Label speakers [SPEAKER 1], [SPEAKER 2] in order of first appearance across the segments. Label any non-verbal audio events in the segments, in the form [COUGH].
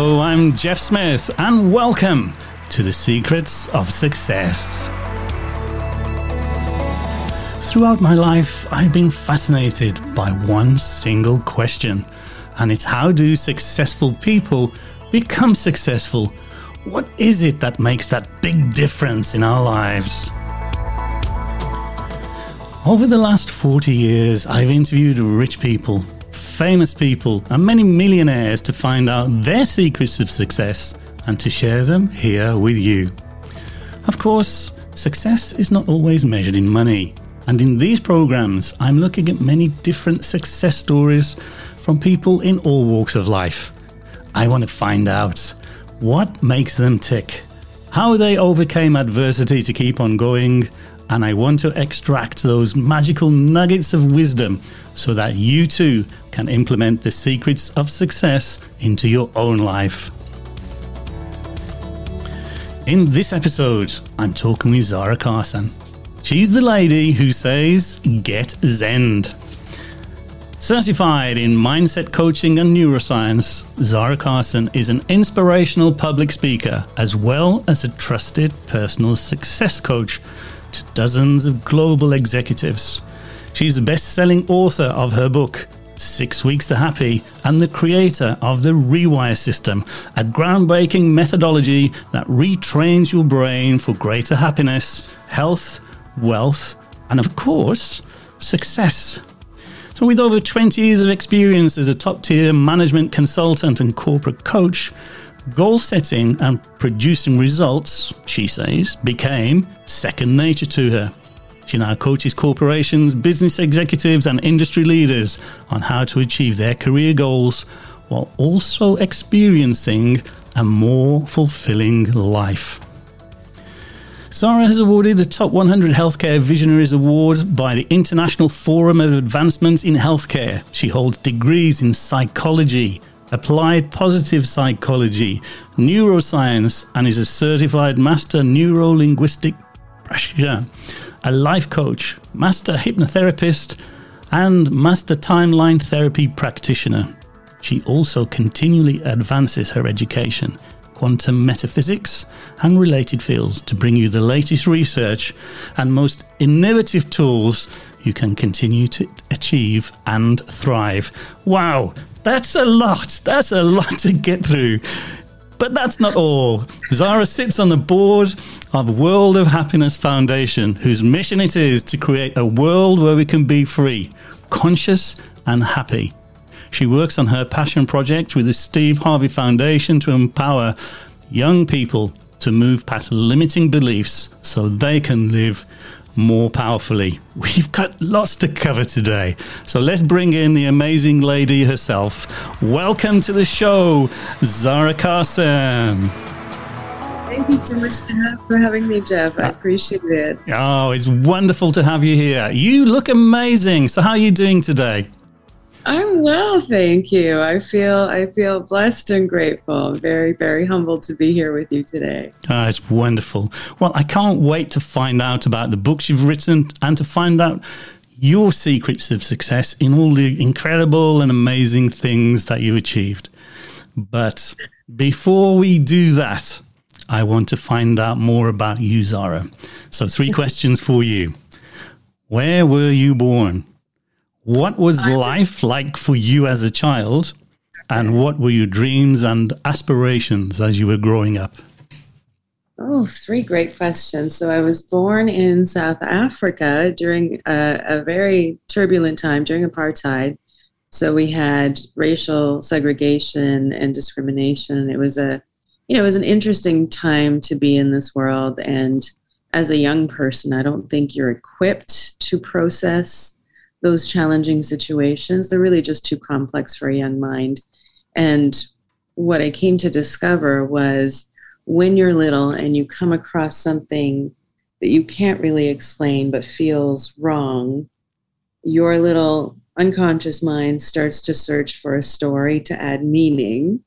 [SPEAKER 1] Hello, I'm Jeff Smith, and welcome to the Secrets of Success. Throughout my life, I've been fascinated by one single question, and it's how do successful people become successful? What is it that makes that big difference in our lives? Over the last 40 years, I've interviewed rich people famous people, and many millionaires to find out their secrets of success and to share them here with you. Of course, success is not always measured in money, and in these programs, I'm looking at many different success stories from people in all walks of life. I want to find out what makes them tick, how they overcame adversity to keep on going, and I want to extract those magical nuggets of wisdom so that you too can implement the secrets of success into your own life. In this episode, I'm talking with Zahra Karsan. She's the lady who says, Get Zen. Certified in mindset coaching and neuroscience, Zahra Karsan is an inspirational public speaker as well as a trusted personal success coach to dozens of global executives. She's a best selling author of her book, Six Weeks to Happy, and the creator of the Rewire System, a groundbreaking methodology that retrains your brain for greater happiness, health, wealth, and of course, success. So, with over 20 years of experience as a top tier management consultant and corporate coach, goal setting and producing results, she says, became second nature to her. She now coaches corporations, business executives, and industry leaders on how to achieve their career goals while also experiencing a more fulfilling life. Zahra has awarded the Top 100 Healthcare Visionaries Award by the International Forum of Advancements in Healthcare. She holds degrees in psychology, applied positive psychology, neuroscience, and is a certified master neuro linguistic practitioner a life coach, master hypnotherapist, and master timeline therapy practitioner. She also continually advances her education, quantum metaphysics, and related fields to bring you the latest research and most innovative tools you can continue to achieve and thrive. Wow, that's a lot. That's a lot to get through. But that's not all. Zahra sits on the board of World of Happiness Foundation, whose mission it is to create a world where we can be free, conscious, and happy. She works on her passion project with the Steve Harvey Foundation to empower young people to move past limiting beliefs so they can live more powerfully. [LAUGHS] We've got lots to cover today. So let's bring in the amazing lady herself. Welcome to the show, Zahra Karsan.
[SPEAKER 2] Thank you so much for having me, Jeff. I uh, appreciate it.
[SPEAKER 1] Oh, it's wonderful to have you here. You look amazing. So, how are you doing today?
[SPEAKER 2] I'm well, thank you. I feel I feel blessed and grateful. Very very humbled to be here with you today.
[SPEAKER 1] Oh, it's wonderful. Well, I can't wait to find out about the books you've written and to find out your secrets of success in all the incredible and amazing things that you've achieved. But before we do that, I want to find out more about you, Zahra. So, three [LAUGHS] questions for you. Where were you born? What was life like for you as a child? And what were your dreams and aspirations as you were growing up?
[SPEAKER 2] Oh, three great questions. So, I was born in South Africa during a, a very turbulent time during apartheid. So, we had racial segregation and discrimination. It was a you know, it was an interesting time to be in this world. And as a young person, I don't think you're equipped to process those challenging situations. They're really just too complex for a young mind. And what I came to discover was when you're little and you come across something that you can't really explain but feels wrong, your little unconscious mind starts to search for a story to add meaning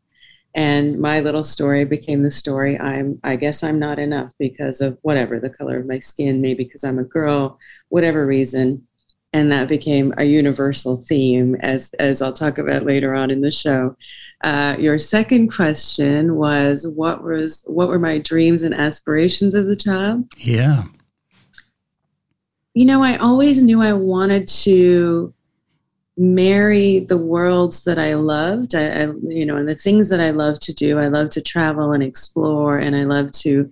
[SPEAKER 2] and my little story became the story i'm i guess i'm not enough because of whatever the color of my skin maybe because i'm a girl whatever reason and that became a universal theme, as as I'll talk about later on in the show. Uh, your second question was what was what were my dreams and aspirations as a child?
[SPEAKER 1] Yeah.
[SPEAKER 2] You know, I always knew I wanted to marry the worlds that I loved. I, I, you know, and the things that I love to do. I love to travel and explore, and I love to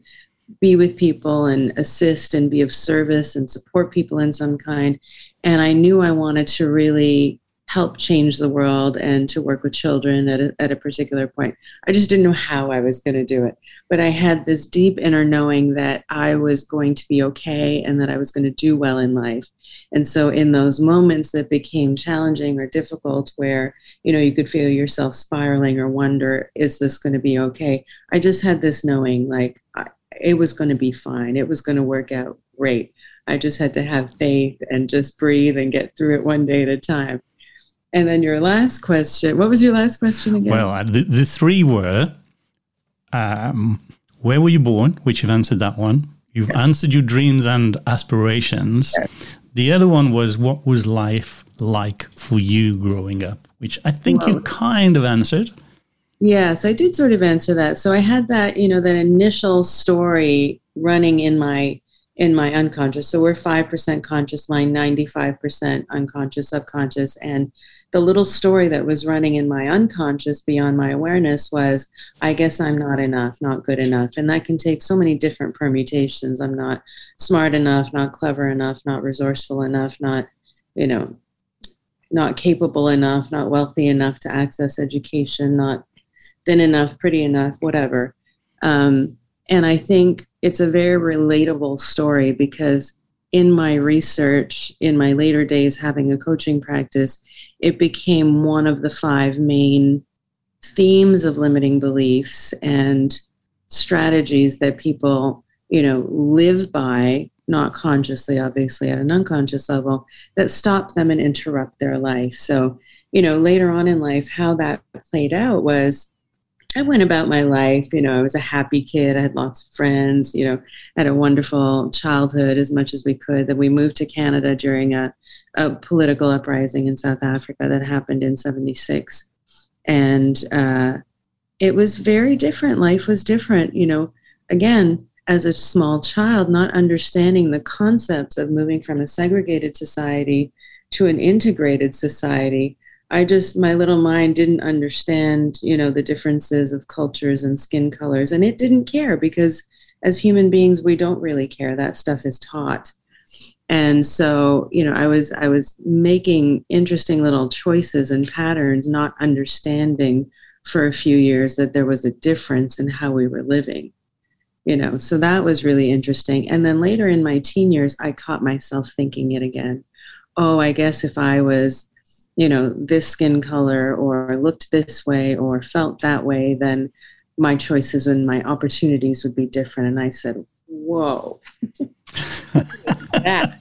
[SPEAKER 2] be with people and assist and be of service and support people in some kind. And I knew I wanted to really help change the world and to work with children at a, at a particular point. I just didn't know how I was going to do it. But I had this deep inner knowing that I was going to be okay and that I was going to do well in life. And so in those moments that became challenging or difficult where, you know, you could feel yourself spiraling or wonder, is this going to be okay? I just had this knowing like I, it was going to be fine. It was going to work out great. I just had to have faith and just breathe and get through it one day at a time. And then your last question. What was your last question again?
[SPEAKER 1] Well, uh, the, the three were um, where were you born? Which you've answered that one. You've answered your dreams and aspirations. The other one was what was life like for you growing up, which I think well, you've kind of answered.
[SPEAKER 2] Yes, I did sort of answer that. So I had that, you know, that initial story running in my in my unconscious. So we're 5% conscious mind, 95% unconscious, subconscious. And the little story that was running in my unconscious beyond my awareness was, I guess I'm not enough, not good enough. And that can take so many different permutations. I'm not smart enough, not clever enough, not resourceful enough, not, you know, not capable enough, not wealthy enough to access education, not thin enough, pretty enough, whatever. Um, and I think it's a very relatable story because in my research, in my later days having a coaching practice, it became one of the five main themes of limiting beliefs and strategies that people, you know, live by, not consciously, obviously, at an unconscious level, that stop them and interrupt their life. So, you know, later on in life, how that played out was I went about my life. You know, I was a happy kid. I had lots of friends. You know, had a wonderful childhood as much as we could. Then we moved to Canada during a, a political uprising in South Africa that happened in '76, and uh, it was very different. Life was different. You know, again, as a small child, not understanding the concepts of moving from a segregated society to an integrated society I just my little mind didn't understand, you know, the differences of cultures and skin colors, and it didn't care because as human beings we don't really care. That stuff is taught. And so, you know, I was I was making interesting little choices and patterns, not understanding for a few years that there was a difference in how we were living. You know, so that was really interesting. And then later in my teen years, I caught myself thinking it again. Oh, I guess if I was you know, this skin color or looked this way or felt that way, then my choices and my opportunities would be different. And I said, whoa. [LAUGHS] that.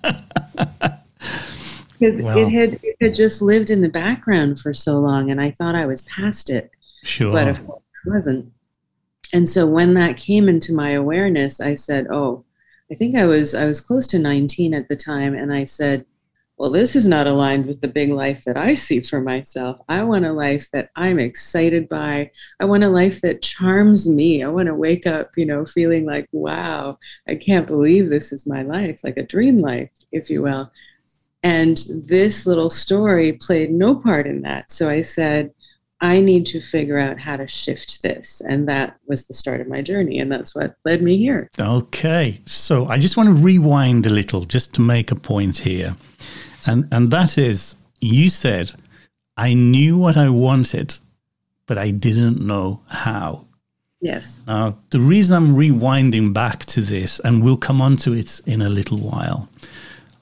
[SPEAKER 2] Because well, it had it had just lived in the background for so long, and I thought I was past it.
[SPEAKER 1] Sure,
[SPEAKER 2] but of course I wasn't. And so when that came into my awareness, I said, "Oh, I think I was I was close to 19 at the time," and I said, well, this is not aligned with the big life that I see for myself. I want a life that I'm excited by. I want a life that charms me. I want to wake up, you know, feeling like, wow, I can't believe this is my life, like a dream life, if you will. And this little story played no part in that. So I said, I need to figure out how to shift this. And that was the start of my journey. And that's what led me here.
[SPEAKER 1] Okay. So I just want to rewind a little just to make a point here. And and that is you said I knew what I wanted, but I didn't know how.
[SPEAKER 2] Yes.
[SPEAKER 1] Now, the reason I'm rewinding back to this, and we'll come on to it in a little while,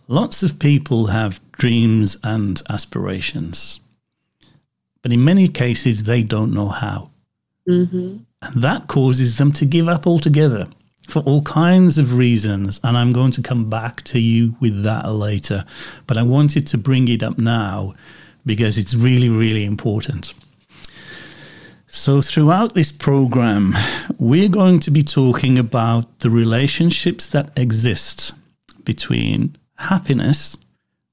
[SPEAKER 1] lots of people have dreams and aspirations, but in many cases, they don't know how.
[SPEAKER 2] Mm-hmm.
[SPEAKER 1] And that causes them to give up altogether for all kinds of reasons. And I'm going to come back to you with that later. But I wanted to bring it up now because it's really, really important. So, throughout this program, we're going to be talking about the relationships that exist between happiness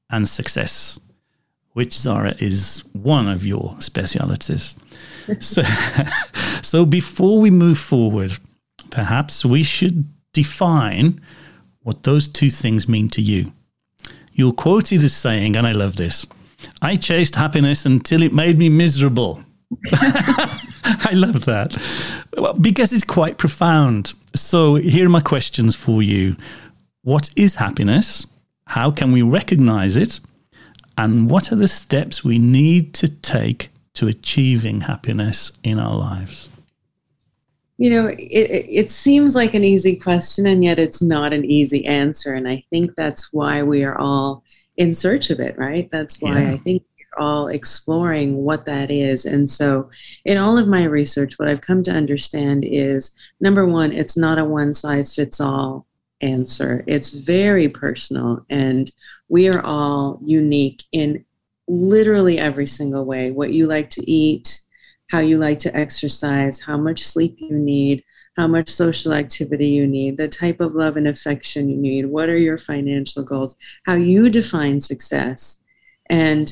[SPEAKER 1] and success, which Zahra is one of your specialities. [LAUGHS] so, [LAUGHS] so before we move forward, perhaps we should define what those two things mean to you. You're quoted as saying, and I love this I chased happiness until it made me miserable. [LAUGHS] I love that well, because it's quite profound. So, here are my questions for you What is happiness? How can we recognize it? And what are the steps we need to take to achieving happiness in our lives?
[SPEAKER 2] You know, it, it seems like an easy question, and yet it's not an easy answer. And I think that's why we are all in search of it, right? That's why yeah. I think we're all exploring what that is. And so, in all of my research, what I've come to understand is number one, it's not a one size fits all answer, it's very personal. And we are all unique in literally every single way what you like to eat, how you like to exercise, how much sleep you need, how much social activity you need, the type of love and affection you need, what are your financial goals, how you define success. And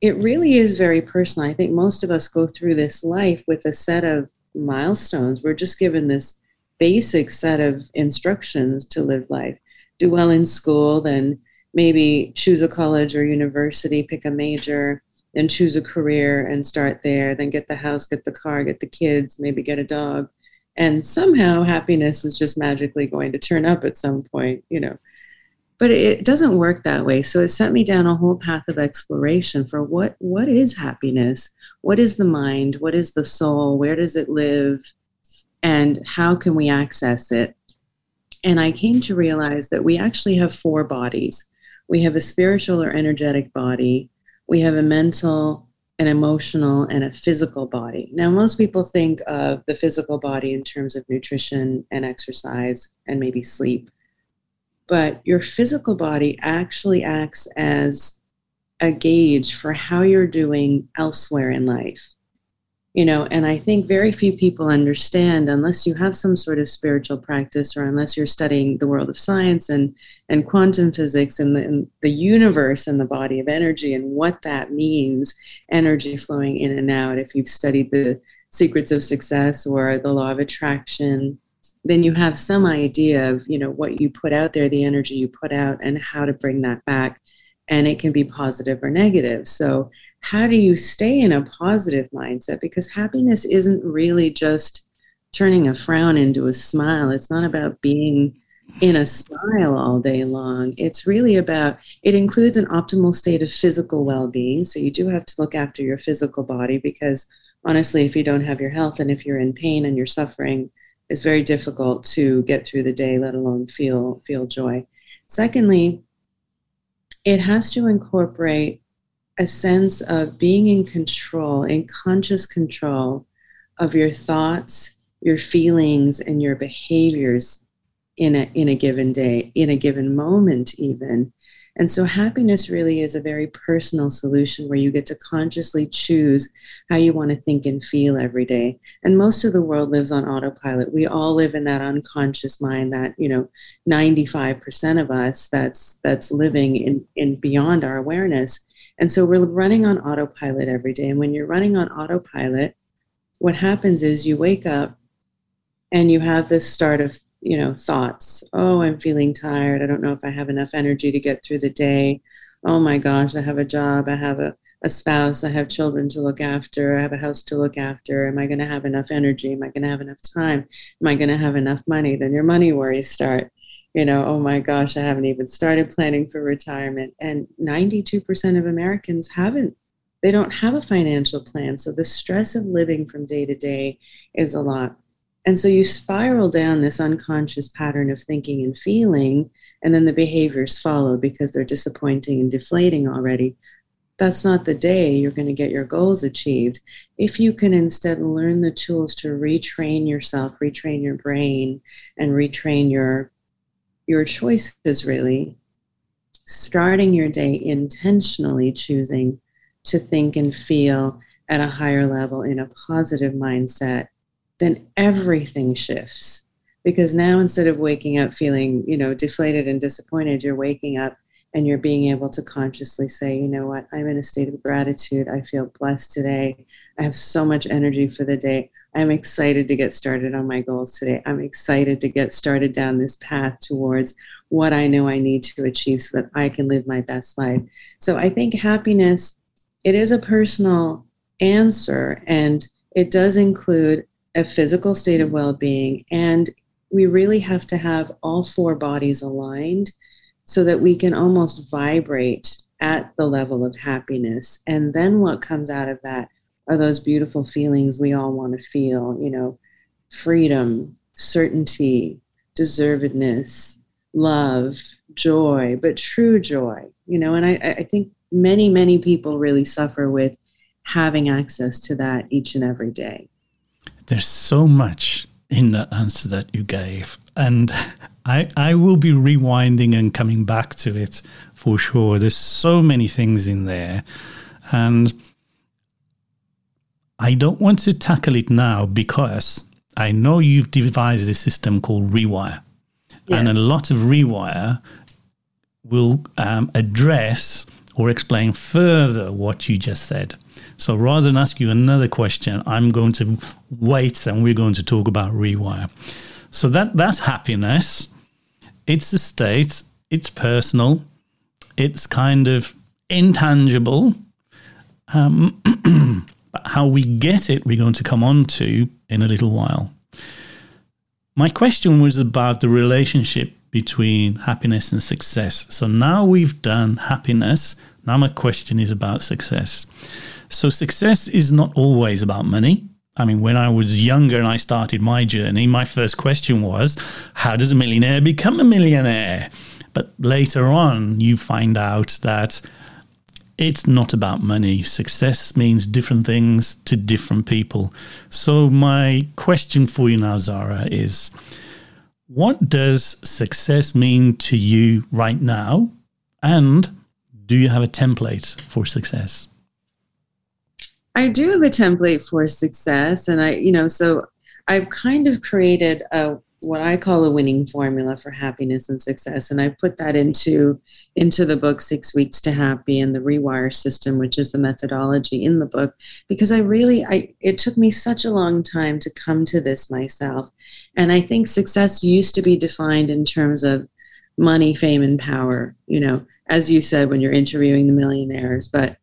[SPEAKER 2] it really is very personal. I think most of us go through this life with a set of milestones. We're just given this basic set of instructions to live life. Do well in school, then maybe choose a college or university, pick a major, then choose a career and start there, then get the house, get the car, get the kids, maybe get a dog. And somehow happiness is just magically going to turn up at some point, you know. But it doesn't work that way. So it sent me down a whole path of exploration for what what is happiness? What is the mind? What is the soul? Where does it live? And how can we access it? And I came to realize that we actually have four bodies. We have a spiritual or energetic body, we have a mental, an emotional, and a physical body. Now, most people think of the physical body in terms of nutrition and exercise and maybe sleep. But your physical body actually acts as a gauge for how you're doing elsewhere in life you know and i think very few people understand unless you have some sort of spiritual practice or unless you're studying the world of science and and quantum physics and the, and the universe and the body of energy and what that means energy flowing in and out if you've studied the secrets of success or the law of attraction then you have some idea of you know what you put out there the energy you put out and how to bring that back. And it can be positive or negative. So how do you stay in a positive mindset? Because happiness isn't really just turning a frown into a smile. It's not about being in a smile all day long. It's really about, it includes an optimal state of physical well being. So you do have to look after your physical body because honestly, if you don't have your health and if you're in pain and you're suffering, it's very difficult to get through the day, let alone feel, feel joy. Secondly, it has to incorporate a sense of being in control, in conscious control of your thoughts, your feelings, and your behaviors in a, in a given day, in a given moment, even. And so, happiness really is a very personal solution where you get to consciously choose how you want to think and feel every day. And most of the world lives on autopilot. We all live in that unconscious mind that, you know, 95% of us that's that's living in, in beyond our awareness. And so we're running on autopilot every day. And when you're running on autopilot, what happens is you wake up and you have this start of, you know, thoughts. Oh, I'm feeling tired. I don't know if I have enough energy to get through the day. Oh my gosh, I have a job. I have a, a spouse. I have children to look after. I have a house to look after. Am I going to have enough energy? Am I going to have enough time? Am I going to have enough money? Then your money worries start you know, oh my gosh, I haven't even started planning for retirement. And 92% of Americans haven't, they don't have a financial plan. So the stress of living from day to day is a lot. And so you spiral down this unconscious pattern of thinking and feeling, and then the behaviors follow because they're disappointing and deflating already. That's not the day you're going to get your goals achieved. If you can instead learn the tools to retrain yourself, retrain your brain, and retrain your your choices really starting your day intentionally choosing to think and feel at a higher level in a positive mindset then everything shifts because now instead of waking up feeling you know deflated and disappointed you're waking up and you're being able to consciously say, you know what, I'm in a state of gratitude. I feel blessed today. I have so much energy for the day. I'm excited to get started on my goals today. I'm excited to get started down this path towards what I know I need to achieve so that I can live my best life. So I think happiness, it is a personal answer and it does include a physical state of well-being and we really have to have all four bodies aligned so that we can almost vibrate at the level of happiness. And then what comes out of that are those beautiful feelings we all want to feel, you know, freedom, certainty, deservedness, love, joy, but true joy, you know, and I, I think many, many people really suffer with having access to that each and every day.
[SPEAKER 1] There's so much in that answer that you gave. And I, I will be rewinding and coming back to it for sure. There's so many things in there. And I don't want to tackle it now because I know you've devised a system called Rewire. Yeah. And a lot of Rewire will um, address or explain further what you just said. So rather than ask you another question, I'm going to wait and we're going to talk about rewire. So that that's happiness. It's a state, it's personal, it's kind of intangible. Um, [CLEARS THROAT] but how we get it, we're going to come on to in a little while. My question was about the relationship between happiness and success. So now we've done happiness. Now my question is about success. So success is not always about money. I mean, when I was younger and I started my journey, my first question was, how does a millionaire become a millionaire? But later on, you find out that it's not about money. Success means different things to different people. So, my question for you now, Zahra, is what does success mean to you right now? And do you have a template for success?
[SPEAKER 2] I do have a template for success, and I, you know, so I've kind of created a what I call a winning formula for happiness and success, and I put that into into the book Six Weeks to Happy and the Rewire System, which is the methodology in the book, because I really, I it took me such a long time to come to this myself, and I think success used to be defined in terms of money, fame, and power. You know, as you said when you're interviewing the millionaires, but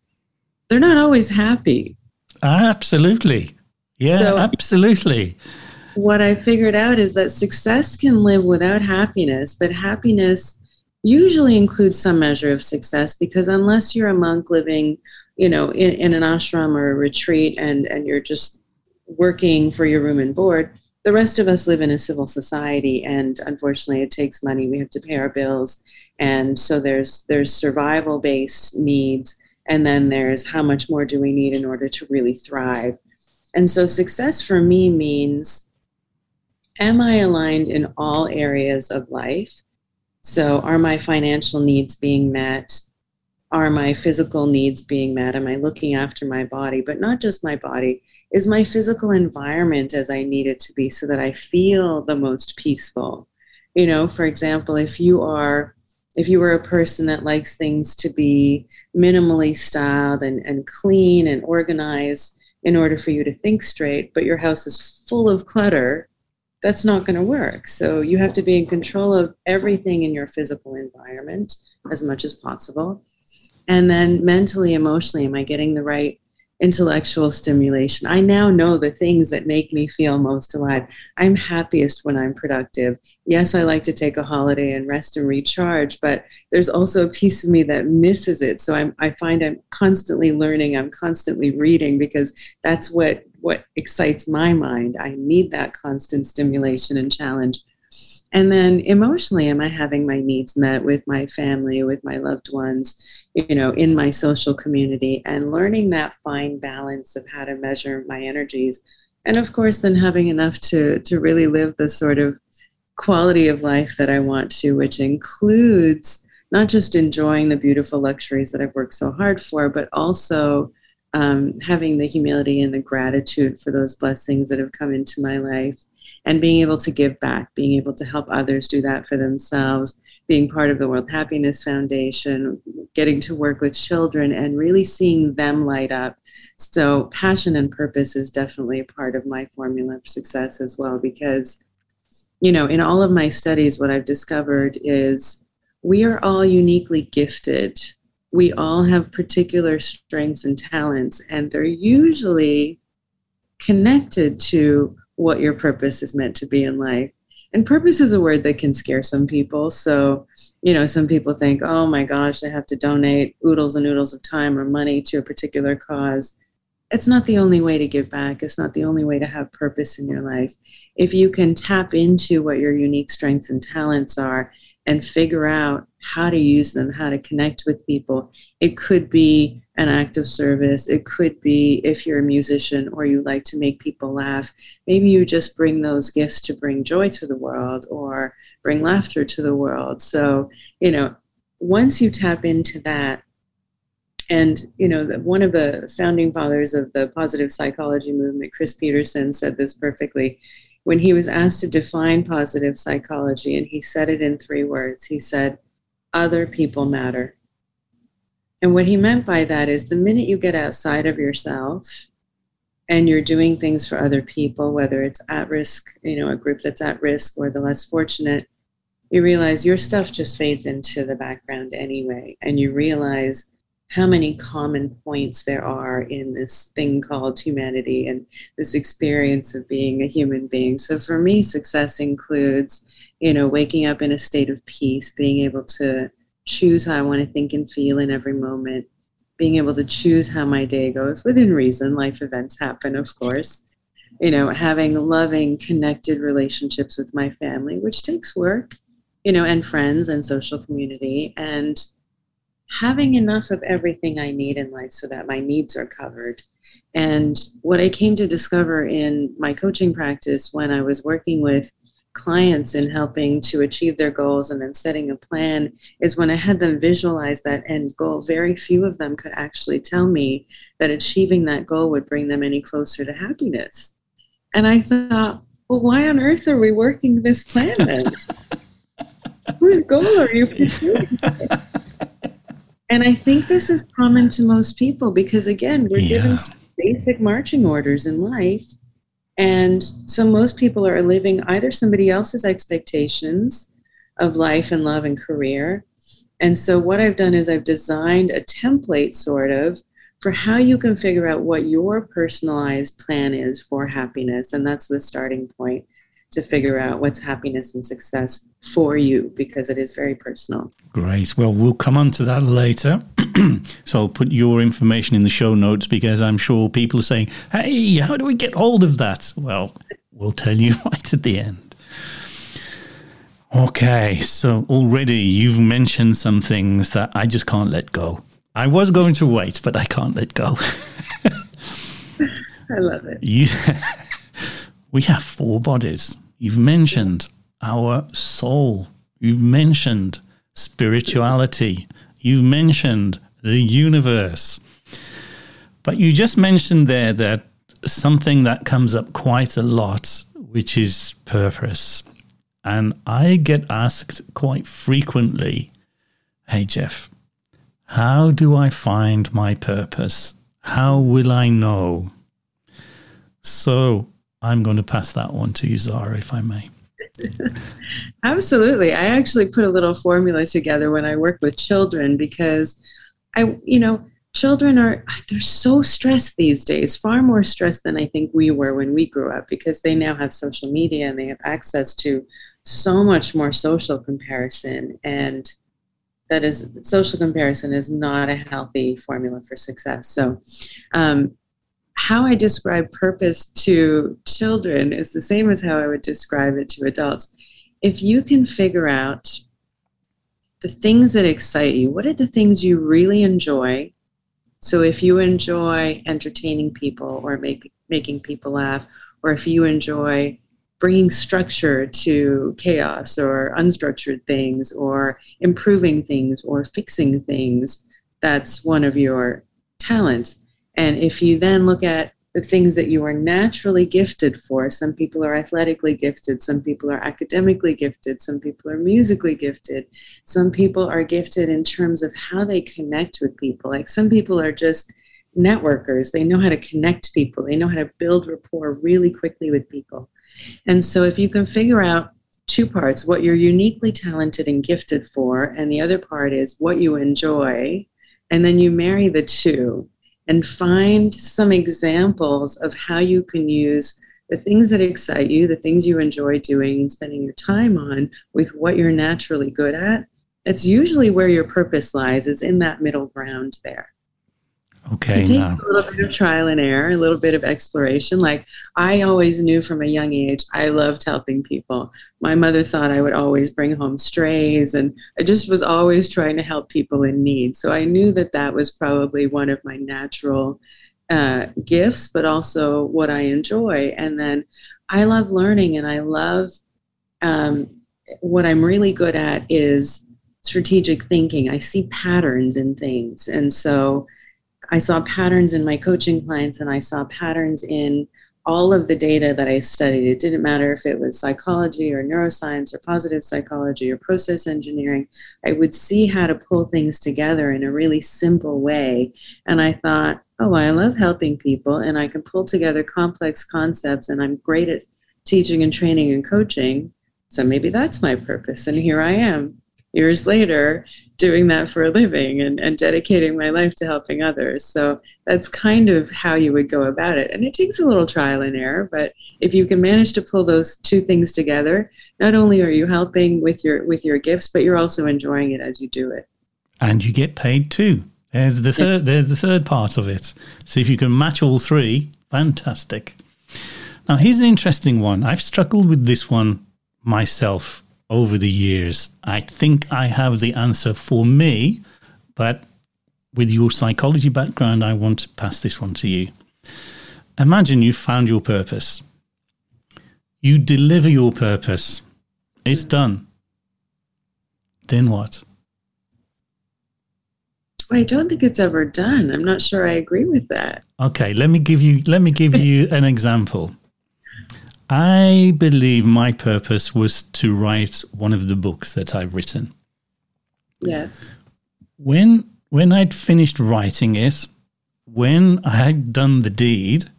[SPEAKER 2] they're not always happy.
[SPEAKER 1] Absolutely. Yeah, so absolutely.
[SPEAKER 2] What I figured out is that success can live without happiness, but happiness usually includes some measure of success because unless you're a monk living, you know, in, in an ashram or a retreat and, and you're just working for your room and board, the rest of us live in a civil society and unfortunately it takes money. We have to pay our bills. And so there's there's survival based needs and then there's how much more do we need in order to really thrive. And so success for me means am I aligned in all areas of life? So are my financial needs being met? Are my physical needs being met? Am I looking after my body? But not just my body. Is my physical environment as I need it to be so that I feel the most peaceful? You know, for example, if you are if you were a person that likes things to be minimally styled and, and clean and organized in order for you to think straight, but your house is full of clutter, that's not going to work. So you have to be in control of everything in your physical environment as much as possible. And then mentally, emotionally, am I getting the right intellectual stimulation. I now know the things that make me feel most alive. I'm happiest when I'm productive. Yes, I like to take a holiday and rest and recharge, but there's also a piece of me that misses it. So I'm, I find I'm constantly learning, I'm constantly reading because that's what, what excites my mind. I need that constant stimulation and challenge. And then emotionally, am I having my needs met with my family, with my loved ones? you know, in my social community and learning that fine balance of how to measure my energies. And of course, then having enough to, to really live the sort of quality of life that I want to, which includes not just enjoying the beautiful luxuries that I've worked so hard for, but also um, having the humility and the gratitude for those blessings that have come into my life and being able to give back, being able to help others do that for themselves, being part of the World Happiness Foundation, getting to work with children and really seeing them light up. So, passion and purpose is definitely a part of my formula for success as well because, you know, in all of my studies, what I've discovered is we are all uniquely gifted. We all have particular strengths and talents, and they're usually connected to what your purpose is meant to be in life. And purpose is a word that can scare some people. So, you know, some people think, oh my gosh, I have to donate oodles and oodles of time or money to a particular cause. It's not the only way to give back. It's not the only way to have purpose in your life. If you can tap into what your unique strengths and talents are and figure out how to use them, how to connect with people. It could be an act of service. It could be if you're a musician or you like to make people laugh. Maybe you just bring those gifts to bring joy to the world or bring laughter to the world. So, you know, once you tap into that, and you know, one of the founding fathers of the positive psychology movement, Chris Peterson, said this perfectly when he was asked to define positive psychology, and he said it in three words. He said, Other people matter. And what he meant by that is the minute you get outside of yourself and you're doing things for other people, whether it's at risk, you know, a group that's at risk or the less fortunate, you realize your stuff just fades into the background anyway. And you realize how many common points there are in this thing called humanity and this experience of being a human being. So for me, success includes, you know, waking up in a state of peace, being able to choose how I want to think and feel in every moment, being able to choose how my day goes within reason. Life events happen, of course. You know, having loving, connected relationships with my family, which takes work, you know, and friends and social community. And having enough of everything I need in life so that my needs are covered. And what I came to discover in my coaching practice when I was working with clients in helping to achieve their goals and then setting a plan is when I had them visualize that end goal, very few of them could actually tell me that achieving that goal would bring them any closer to happiness. And I thought, well, why on earth are we working this plan then? [LAUGHS] Whose goal are you pursuing? [LAUGHS] And I think this is common to most people because, again, we're yeah. given basic marching orders in life. And so most people are living either somebody else's expectations of life and love and career. And so what I've done is I've designed a template sort of for how you can figure out what your personalized plan is for happiness. And that's the starting point to figure out what's happiness and success for you because it is very personal.
[SPEAKER 1] Great. Well, we'll come on to that later. [CLEARS THROAT] so I'll put your information in the show notes because I'm sure people are saying, hey, how do we get hold of that? Well, we'll tell you [LAUGHS] right at the end. Okay, so already you've mentioned some things that I just can't let go. I was going to wait, but I can't let go. [LAUGHS] [LAUGHS]
[SPEAKER 2] I love it.
[SPEAKER 1] You we have four bodies. You've mentioned our soul. You've mentioned spirituality. You've mentioned the universe. But you just mentioned there that something that comes up quite a lot, which is purpose. And I get asked quite frequently, hey, Jeff, how do I find my purpose? How will I know? So I'm going to pass that one to you, Zahra, if I may. [LAUGHS]
[SPEAKER 2] Absolutely. I actually put a little formula together when I work with children because I, you know, children are they're so stressed these days, far more stressed than I think we were when we grew up because they now have social media and they have access to so much more social comparison and that is social comparison is not a healthy formula for success. So um, how I describe purpose to children is the same as how I would describe it to adults. If you can figure out the things that excite you, what are the things you really enjoy? So if you enjoy entertaining people or make, making people laugh, or if you enjoy bringing structure to chaos or unstructured things or improving things or fixing things, that's one of your talents and if you then look at the things that you are naturally gifted for. Some people are athletically gifted, some people are academically gifted, some people are musically gifted, some people are gifted in terms of how they connect with people. Like some people are just networkers, they know how to connect people, they know how to build rapport really quickly with people. And so if you can figure out two parts what you're uniquely talented and gifted for, and the other part is what you enjoy, and then you marry the two and find some examples of how you can use the things that excite you, the things you enjoy doing and spending your time on with what you're naturally good at. That's usually where your purpose lies, is in that middle ground there.
[SPEAKER 1] Okay.
[SPEAKER 2] It takes a little bit of trial and error, a little bit of exploration. Like I always knew from a young age, I loved helping people. My mother thought I would always bring home strays, and I just was always trying to help people in need. So I knew that that was probably one of my natural uh, gifts, but also what I enjoy. And then I love learning, and I love um, what I'm really good at is strategic thinking. I see patterns in things, and so I saw patterns in my coaching clients and I saw patterns in all of the data that I studied. It didn't matter if it was psychology or neuroscience or positive psychology or process engineering. I would see how to pull things together in a really simple way. And I thought, oh, I love helping people and I can pull together complex concepts and I'm great at teaching and training and coaching. So maybe that's my purpose. And here I am years later doing that for a living and, and dedicating my life to helping others. So that's kind of how you would go about it. And it takes a little trial and error, but if you can manage to pull those two things together, not only are you helping with your with your gifts, but you're also enjoying it as you do it.
[SPEAKER 1] And you get paid too. There's the third there's the third part of it. So if you can match all three, fantastic. Now here's an interesting one. I've struggled with this one myself over the years. I think I have the answer for me, but with your psychology background, I want to pass this one to you. Imagine you found your purpose. You deliver your purpose. It's done. Then what?
[SPEAKER 2] I don't think it's ever done. I'm not sure I agree with that.
[SPEAKER 1] Okay, let me give you let me give you an example. I believe my purpose was to write one of the books that I've written.
[SPEAKER 2] Yes.
[SPEAKER 1] When when I'd finished writing it, when I had done the deed,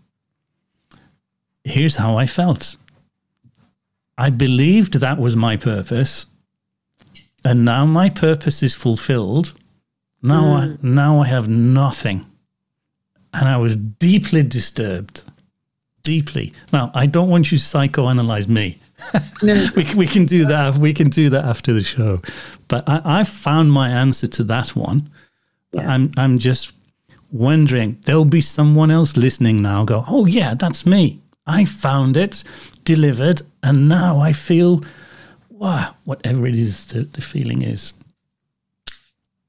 [SPEAKER 1] here's how I felt. I believed that was my purpose, and now my purpose is fulfilled. Now mm. I now I have nothing. And I was deeply disturbed deeply. Now, I don't want you to psychoanalyze me. No. [LAUGHS] we, we can do that. We can do that after the show. But I, I found my answer to that one. Yes. I'm, I'm just wondering, there'll be someone else listening now go, oh, yeah, that's me. I found it, delivered, and now I feel, wow, whatever it is that the feeling is.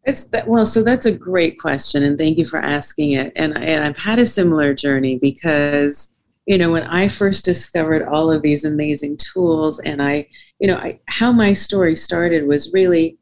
[SPEAKER 2] It's that, well, so that's a great question, and thank you for asking it. And, and I've had a similar journey because you know when i first discovered all of these amazing tools and i you know I, how my story started was really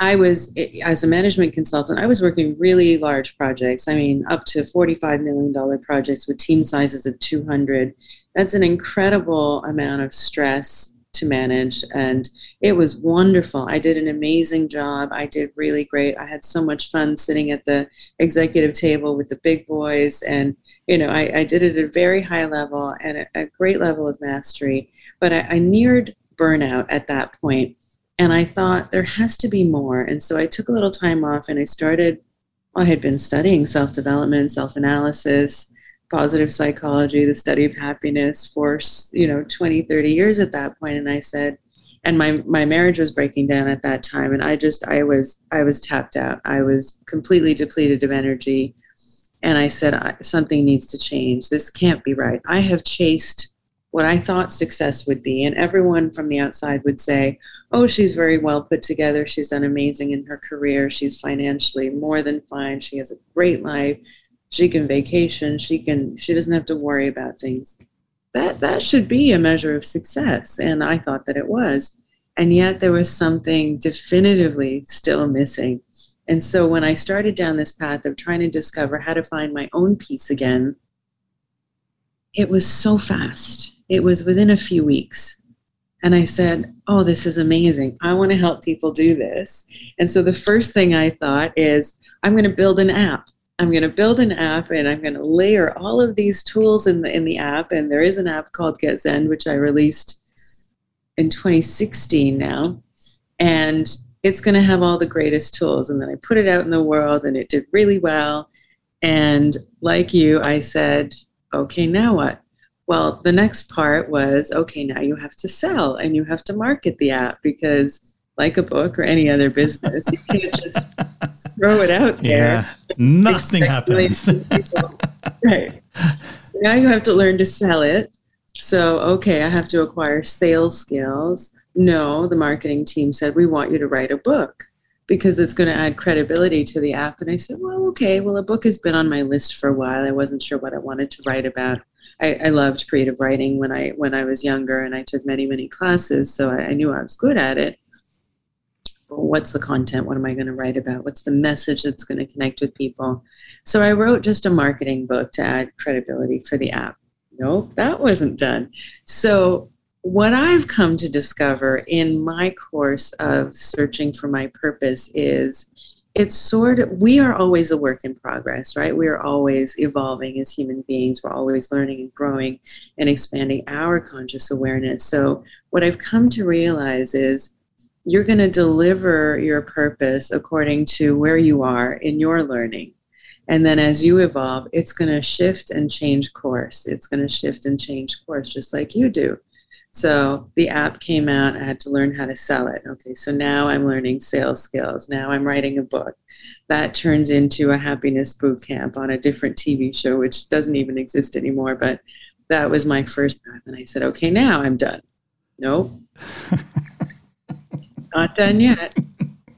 [SPEAKER 2] i was eh, as a management consultant i was working really large projects. I mean up to 45 million dollar projects with team sizes of 200 that's an incredible amount of stress to manage and it was wonderful. I did an amazing job. I did really great. I had so much fun sitting at the executive table with the big boys and you know, I, I did it at a very high level and a, a great level of mastery, but I, I neared burnout at that point, And I thought there has to be more. And so I took a little time off and I started, I had been studying self development, self analysis, positive psychology, the study of happiness for, you know, 20, 30 years at that point. And I said, and my, my marriage was breaking down at that time. And I just, I was, I was tapped out. I was completely depleted of energy and I said, something needs to change. This can't be right. I have chased what I thought success would be. And everyone from the outside would say, oh, she's very well put together. She's done amazing in her career. She's financially more than fine. She has a great life. She can mm-hmm. vacation. She can, she doesn't have to worry about things. That, that should be a measure of success. And I thought that it was. And yet there was something definitively still missing. And so when I started down this path of trying to discover how to find my own peace again, it was so fast. It was within a few weeks. And I said, Oh, this is amazing. I want to help people do this. And so the first thing I thought is, I'm going to build an app. I'm going to build an app and I'm going to layer all of these tools in the in the app. And there is an app called GetZen, which I released in 2016 now. And it's going to have all the greatest tools. And then I put it out in the world and it did really well. And like you, I said, okay, now what? Well, the next part was okay, now you have to sell and you have to market the app because, like a book or any other business, you can't just [LAUGHS] throw it out there.
[SPEAKER 1] Yeah, nothing happens.
[SPEAKER 2] right. So now you have to learn to sell it. So, okay, I have to acquire sales skills. No, the marketing team said, we want you to write a book because it's going to add credibility to the app. And I said, well, okay, well, a book has been on my list for a while. I wasn't sure what I wanted to write about. I, I loved creative writing when I when I was younger, and I took many many classes, so I, I knew I was good at it. What's the content? What am I going to write about? What's the message that's going to connect with people? So I wrote just a marketing book to add credibility for the app. Nope, that wasn't done. So what I've come to discover in my course of searching for my purpose is it's sort of we are always a work in progress right we are always evolving as human beings we're always learning and growing and expanding our conscious awareness so what i've come to realize is you're going to deliver your purpose according to where you are in your learning and then as you evolve it's going to shift and change course it's going to shift and change course just like you do so the app came out. I had to learn how to sell it. Okay, so now I'm learning sales skills. Now I'm writing a book. That turns into a happiness boot camp on a different TV show, which doesn't even exist anymore. But that was my first app. And I said, okay, now I'm done. Nope. [LAUGHS] Not done yet.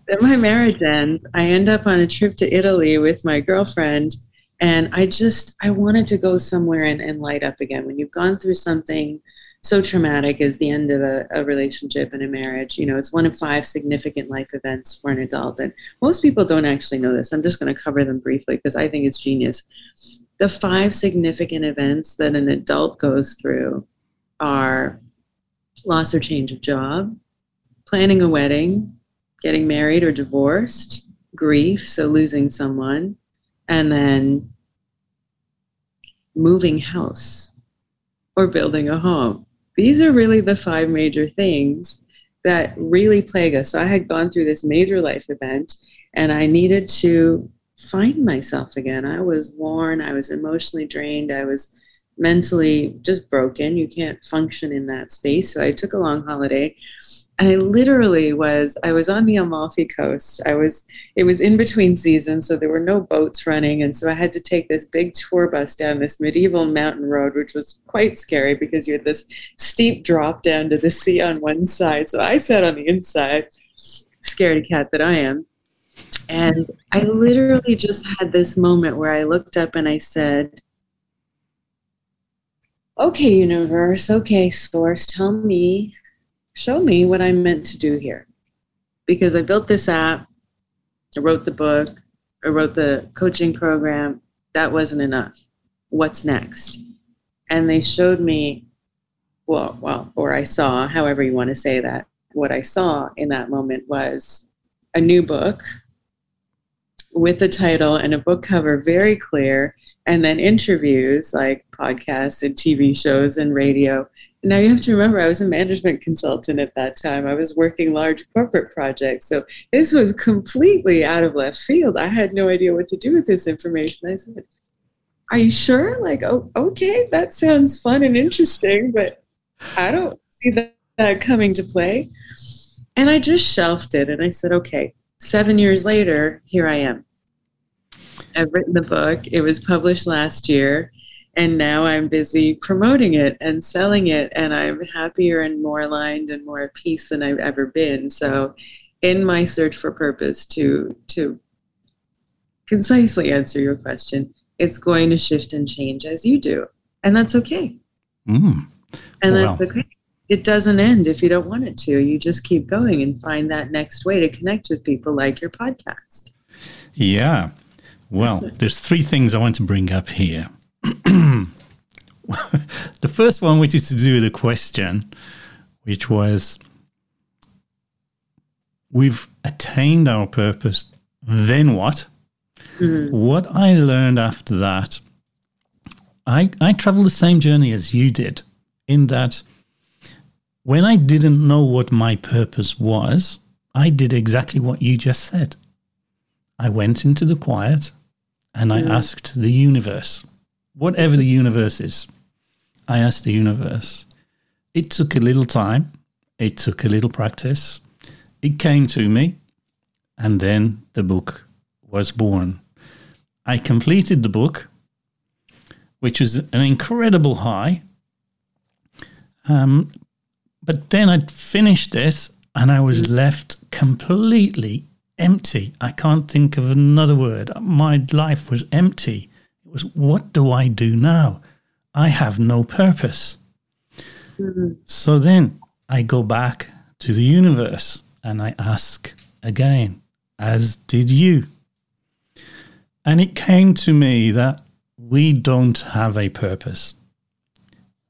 [SPEAKER 2] Then my marriage ends. I end up on a trip to Italy with my girlfriend. And I just, I wanted to go somewhere and, and light up again. When you've gone through something so traumatic as the end of a, a, relationship and a marriage. You know, it's one of five significant life events for an adult. And most people don't actually know this. I'm just going to cover them briefly because I think it's genius. The five significant events that an adult goes through are loss or change of job, planning a wedding, getting married or divorced, grief, so losing someone, and then moving house or building a home. These are really the five major things that really plague us. So I had gone through this major life event and I needed to find myself again. I was worn, I was emotionally drained, I was mentally just broken. You can't function in that space. So I took a long holiday I literally was I was on the Amalfi Coast. I was it was in between seasons, so there were no boats running, and so I had to take this big tour bus down this medieval mountain road, which was quite scary because you had this steep drop down to the sea on one side. So I sat on the inside, scaredy cat that I am. And I literally just had this moment where I looked up and I said, Okay, universe, okay, source, tell me show me what I'm meant to do here. Because I built this app, I wrote the book, I wrote the coaching program. That wasn't enough. What's next? And they showed me, well, well, or I saw, however you want to say that, what I saw in that moment was a new book with the title and a book cover very clear, and then interviews like podcasts and TV shows and radio now you have to remember, I was a management consultant at that time. I was working large corporate projects. So this was completely out of left field. I had no idea what to do with this information. I said, Are you sure? Like, oh, okay, that sounds fun and interesting, but I don't see that, that coming to play. And I just shelved it and I said, Okay, seven years later, here I am. I've written the book. It was published last year and now I'm busy promoting it and selling it, and I'm happier and more aligned and more at peace than I've ever been. So, in my search for purpose, to to concisely answer your question, it's going to shift and change as you do, and that's okay.
[SPEAKER 1] Mm.
[SPEAKER 2] And that's okay. It doesn't end if you don't want it to. You just keep going and find that next way to connect with people, like your podcast.
[SPEAKER 1] Yeah. Well, there's three things I want to bring up here. [CLEARS THROAT] the first one, which is to do with the question, which was we've attained our purpose, then what? Mm-hmm. What I learned after that, I, I traveled the same journey as you did, in that when I didn't know what my purpose was, I did exactly what you just said. I went into the quiet and I mm. asked the universe, whatever the universe is, I asked the universe. It took a little time, it took a little practice. It came to me, and then the book was born. I completed the book, which was an incredible high. Um, but then I'd finished it and I was left completely empty. I can't think of another word. My life was empty. It was, what do I do now? I have no purpose. Mm-hmm. So then I go back to the universe and I ask again, as did you. And it came to me that we don't have a purpose.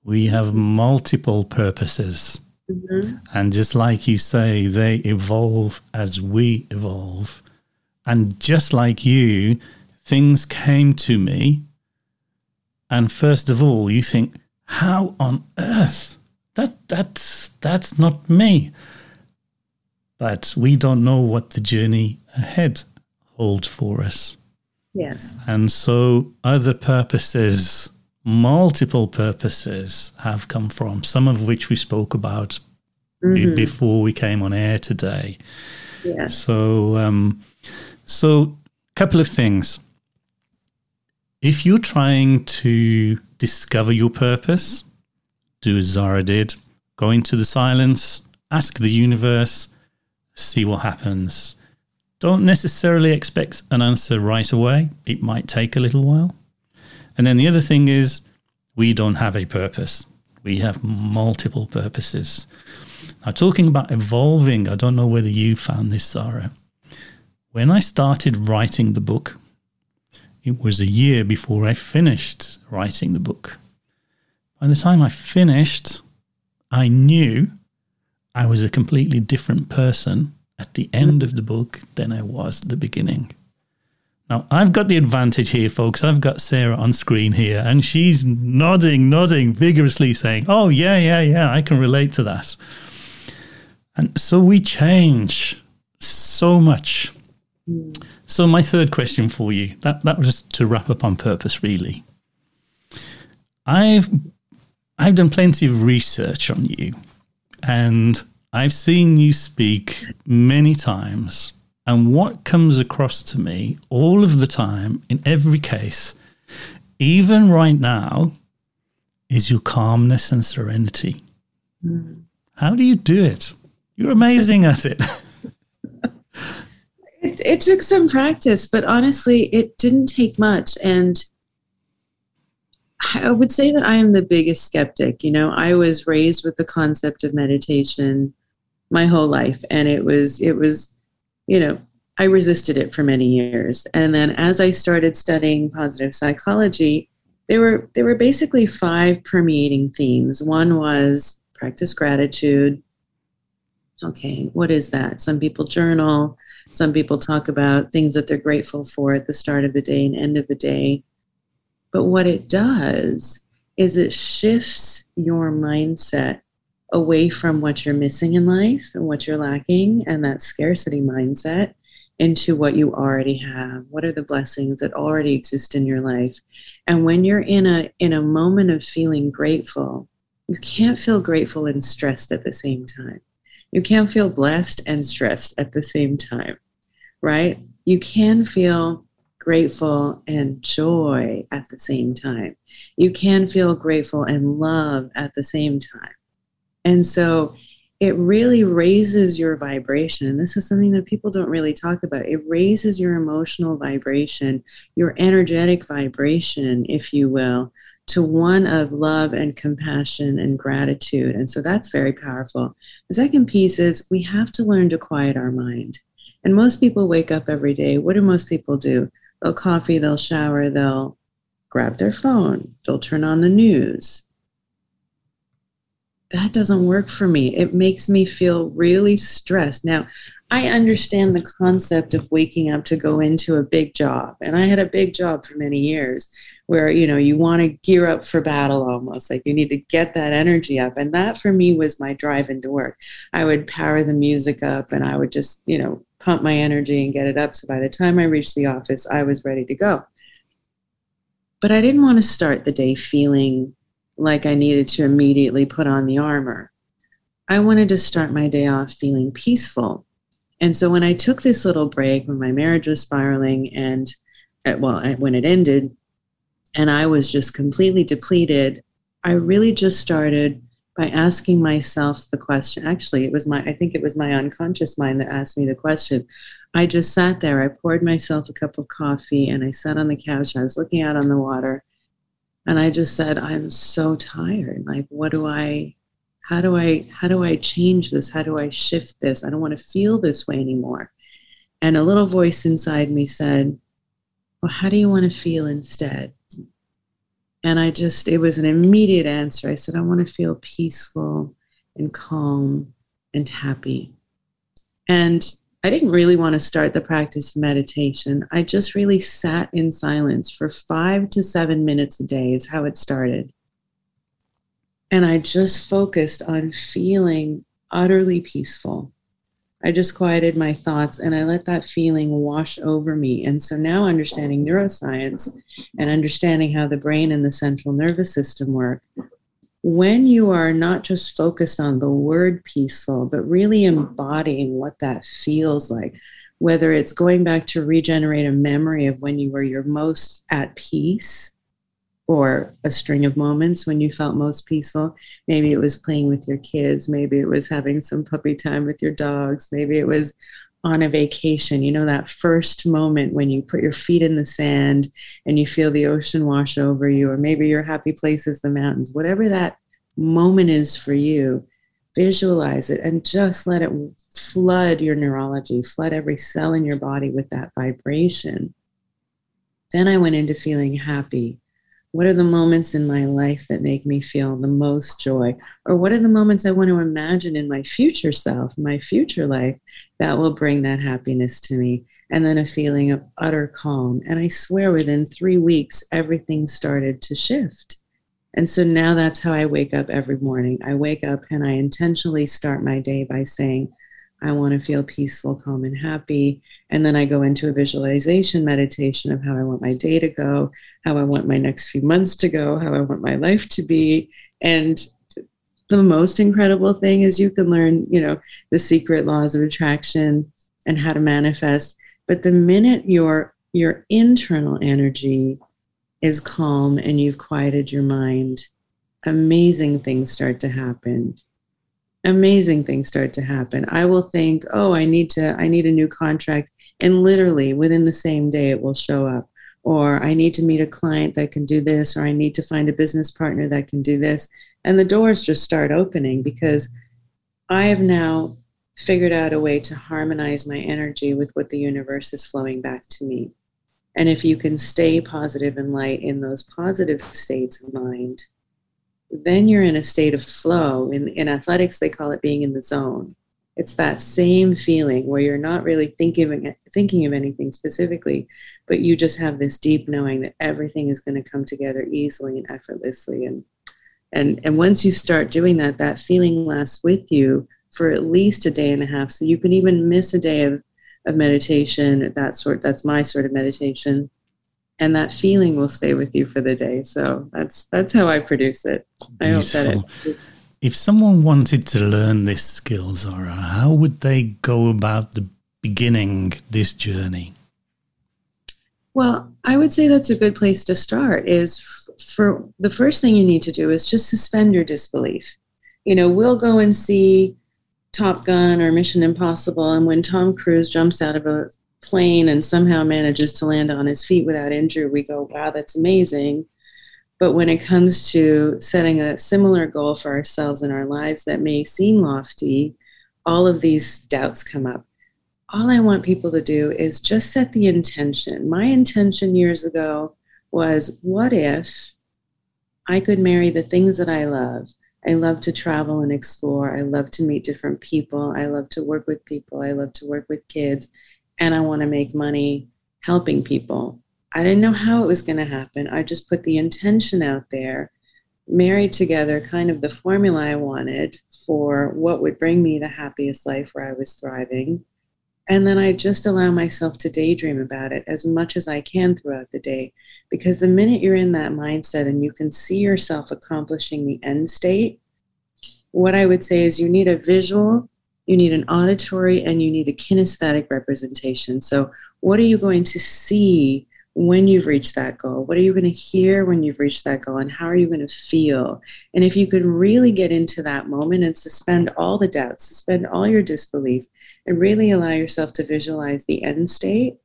[SPEAKER 1] We have multiple purposes. Mm-hmm. And just like you say, they evolve as we evolve. And just like you, things came to me. And first of all, you think, how on earth? That that's that's not me. But we don't know what the journey ahead holds for us.
[SPEAKER 2] Yes.
[SPEAKER 1] And so other purposes multiple purposes have come from, some of which we spoke about mm-hmm. before we came on air today.
[SPEAKER 2] Yeah.
[SPEAKER 1] So, um, so a couple of things. If you're trying to discover your purpose, do as Zahra did. Go into the silence, ask the universe, see what happens. Don't necessarily expect an answer right away. It might take a little while. And then the other thing is, we don't have a purpose. We have multiple purposes. Now, talking about evolving, I don't know whether you found this, Zahra. When I started writing the book, it was a year before I finished writing the book. By the time I finished, I knew I was a completely different person at the end of the book than I was at the beginning. Now, I've got the advantage here, folks. I've got Zahra on screen here, and she's nodding, nodding vigorously, saying, Oh, yeah, yeah, yeah, I can relate to that. And so we change so much. Mm. So, my third question for you that, that was to wrap up on purpose, really. I've, I've done plenty of research on you, and I've seen you speak many times and what comes across to me all of the time, in every case, even right now, is your calmness and serenity. Mm. How do you do it? You're amazing at it. [LAUGHS]
[SPEAKER 2] it. It took some practice, but honestly, it didn't take much. And I would say that I am the biggest skeptic. You know, I was raised with the concept of meditation my whole life, and it was it was you know, I resisted it for many years. And then as I started studying positive psychology, there were there were basically five permeating themes. One was practice gratitude. Okay, what is that? Some people journal, some people talk about things that they're grateful for at the start of the day and end of the day. But what it does is it shifts your mindset away from what you're missing in life and what you're lacking and that scarcity mindset into what you already have. What are the blessings that already exist in your life? And when you're in a in a moment of feeling grateful you can't feel grateful and stressed at the same time you can't feel blessed and stressed at the same time right you can feel grateful and joy at the same time you can feel grateful and love at the same time and so it really raises your vibration. And this is something that people don't really talk about. It raises your emotional vibration, your energetic vibration, if you will, to one of love and compassion and gratitude. And so that's very powerful. The second piece is we have to learn to quiet our mind. And most people wake up every day. What do most people do? They'll coffee, they'll shower, they'll grab their phone, they'll turn on the news. That doesn't work for me. It makes me feel really stressed. Now, I understand the concept of waking up to go into a big job. And I had a big job for many years where, you know, you want to gear up for battle almost, like you need to get that energy up. And that for me was my drive into work. I would power the music up and I would just, you know, pump my energy and get it up. So by the time I reached the office, I was ready to go. But I didn't want to start the day feeling like I needed to immediately put on the armor. I wanted to start my day off feeling peaceful. And so when I took this little break when my marriage was spiraling and uh, well, when it ended and I was just completely depleted, I really just started by asking myself the question. Actually, it was my, I think it was my unconscious mind that asked me the question. I just sat there, I poured myself a cup of coffee, and I sat on the couch. I was looking out on the water, and I just said, I'm so tired. Like, what do I, how do I, how do I change this? How do I shift this? I don't want to feel this way anymore. And a little voice inside me said, Well, how do you want to feel instead? And I just, it was an immediate answer. I said, I want to feel peaceful and calm and happy. And I didn't really want to start the practice of meditation. I just really sat in silence for five to seven minutes a day, is how it started. And I just focused on feeling utterly peaceful I just quieted my thoughts and I let that feeling wash over me. And so now, understanding neuroscience and understanding how the brain and the central nervous system work, when you are not just focused on the word peaceful, but really embodying what that feels like, whether it's going back to regenerate a memory of when you were your most at peace or a string of moments when you felt most peaceful. Maybe it was playing with your kids. Maybe it was having some puppy time with your dogs. Maybe it was on a vacation. You know, that first moment when you put your feet in the sand and you feel the ocean wash over you, or maybe your happy place is the mountains. Whatever that moment is for you, visualize it and just let it flood your neurology, flood every cell in your body with that vibration. Then I went into feeling happy what are the moments in my life that make me feel the most joy? Or what are the moments I want to imagine in my future self, my future life, that will bring that happiness to me? And then a feeling of utter calm. And I swear within three weeks, everything started to shift. And so now that's how I wake up every morning. I wake up and I intentionally start my day by saying, I want to feel peaceful, calm, and happy. And then I go into a visualization meditation of how I want my day to go, how I want my next few months to go, how I want my life to be. And the most incredible thing is you can learn, you know, the secret laws of attraction and how to manifest. But the minute your your internal energy is calm and you've quieted your mind, amazing things start to happen amazing things start to happen. I will think, "Oh, I need to I need a new contract." And literally within the same day it will show up. Or I need to meet a client that can do this or I need to find a business partner that can do this. And the doors just start opening because I have now figured out a way to harmonize my energy with what the universe is flowing back to me. And if you can stay positive and light in those positive states of mind, then you're in a state of flow. In, in athletics, they call it being in the zone. It's that same feeling where you're not really thinking of, thinking of anything specifically, but you just have this deep knowing that everything is going to come together easily and effortlessly. And, and, and once you start doing that, that feeling lasts with you for at least a day and a half. So you can even miss a day of, of meditation, that sort, that's my sort of meditation and that feeling will stay with you for the day. So that's that's how I produce it. Beautiful. I hope that it.
[SPEAKER 1] If someone wanted to learn this skill, Zahra, how would they go about the beginning this journey?
[SPEAKER 2] Well, I would say that's a good place to start. Is for the first thing you need to do is just suspend your disbelief. You know, we'll go and see Top Gun or Mission Impossible, and when Tom Cruise jumps out of a plane and somehow manages to land on his feet without injury, we go, wow, that's amazing. But when it comes to setting a similar goal for ourselves in our lives that may seem lofty, all of these doubts come up. All I want people to do is just set the intention. My intention years ago was what if I could marry the things that I love? I love to travel and explore. I love to meet different people. I love to work with people. I love to work with kids. And I want to make money helping people. I didn't know how it was going to happen. I just put the intention out there, married together kind of the formula I wanted for what would bring me the happiest life where I was thriving. And then I just allow myself to daydream about it as much as I can throughout the day. Because the minute you're in that mindset and you can see yourself accomplishing the end state, what I would say is you need a visual, you need an auditory, and you need a kinesthetic representation. So, what are you going to see when you've reached that goal? What are you going to hear when you've reached that goal? And how are you going to feel? And if you can really get into that moment and suspend all the doubts, suspend all your disbelief, and really allow yourself to visualize the end state,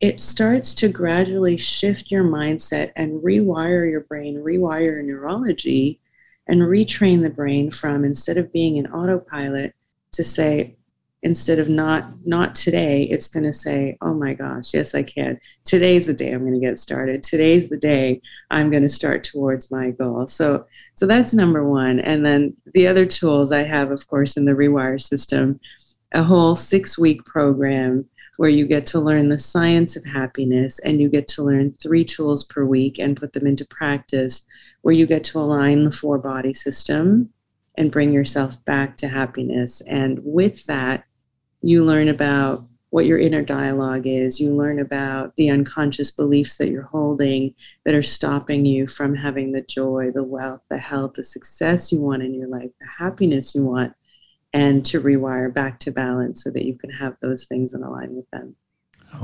[SPEAKER 2] it starts to gradually shift your mindset and rewire your brain, rewire your neurology, and retrain the brain from instead of being an autopilot to say, instead of not not today it's going to say oh my gosh yes i can. Today's the day i'm going to get started. Today's the day i'm going to start towards my goal. So so that's number one. And then the other tools i have of course in the rewire system a whole six week program where you get to learn the science of happiness and you get to learn three tools per week and put them into practice where you get to align the four body system and bring yourself back to happiness. And with that, you learn about what your inner dialogue is. You learn about the unconscious beliefs that you're holding that are stopping you from having the joy, the wealth, the health, the success you want in your life, the happiness you want, and to rewire back to balance so that you can have those things in align with them.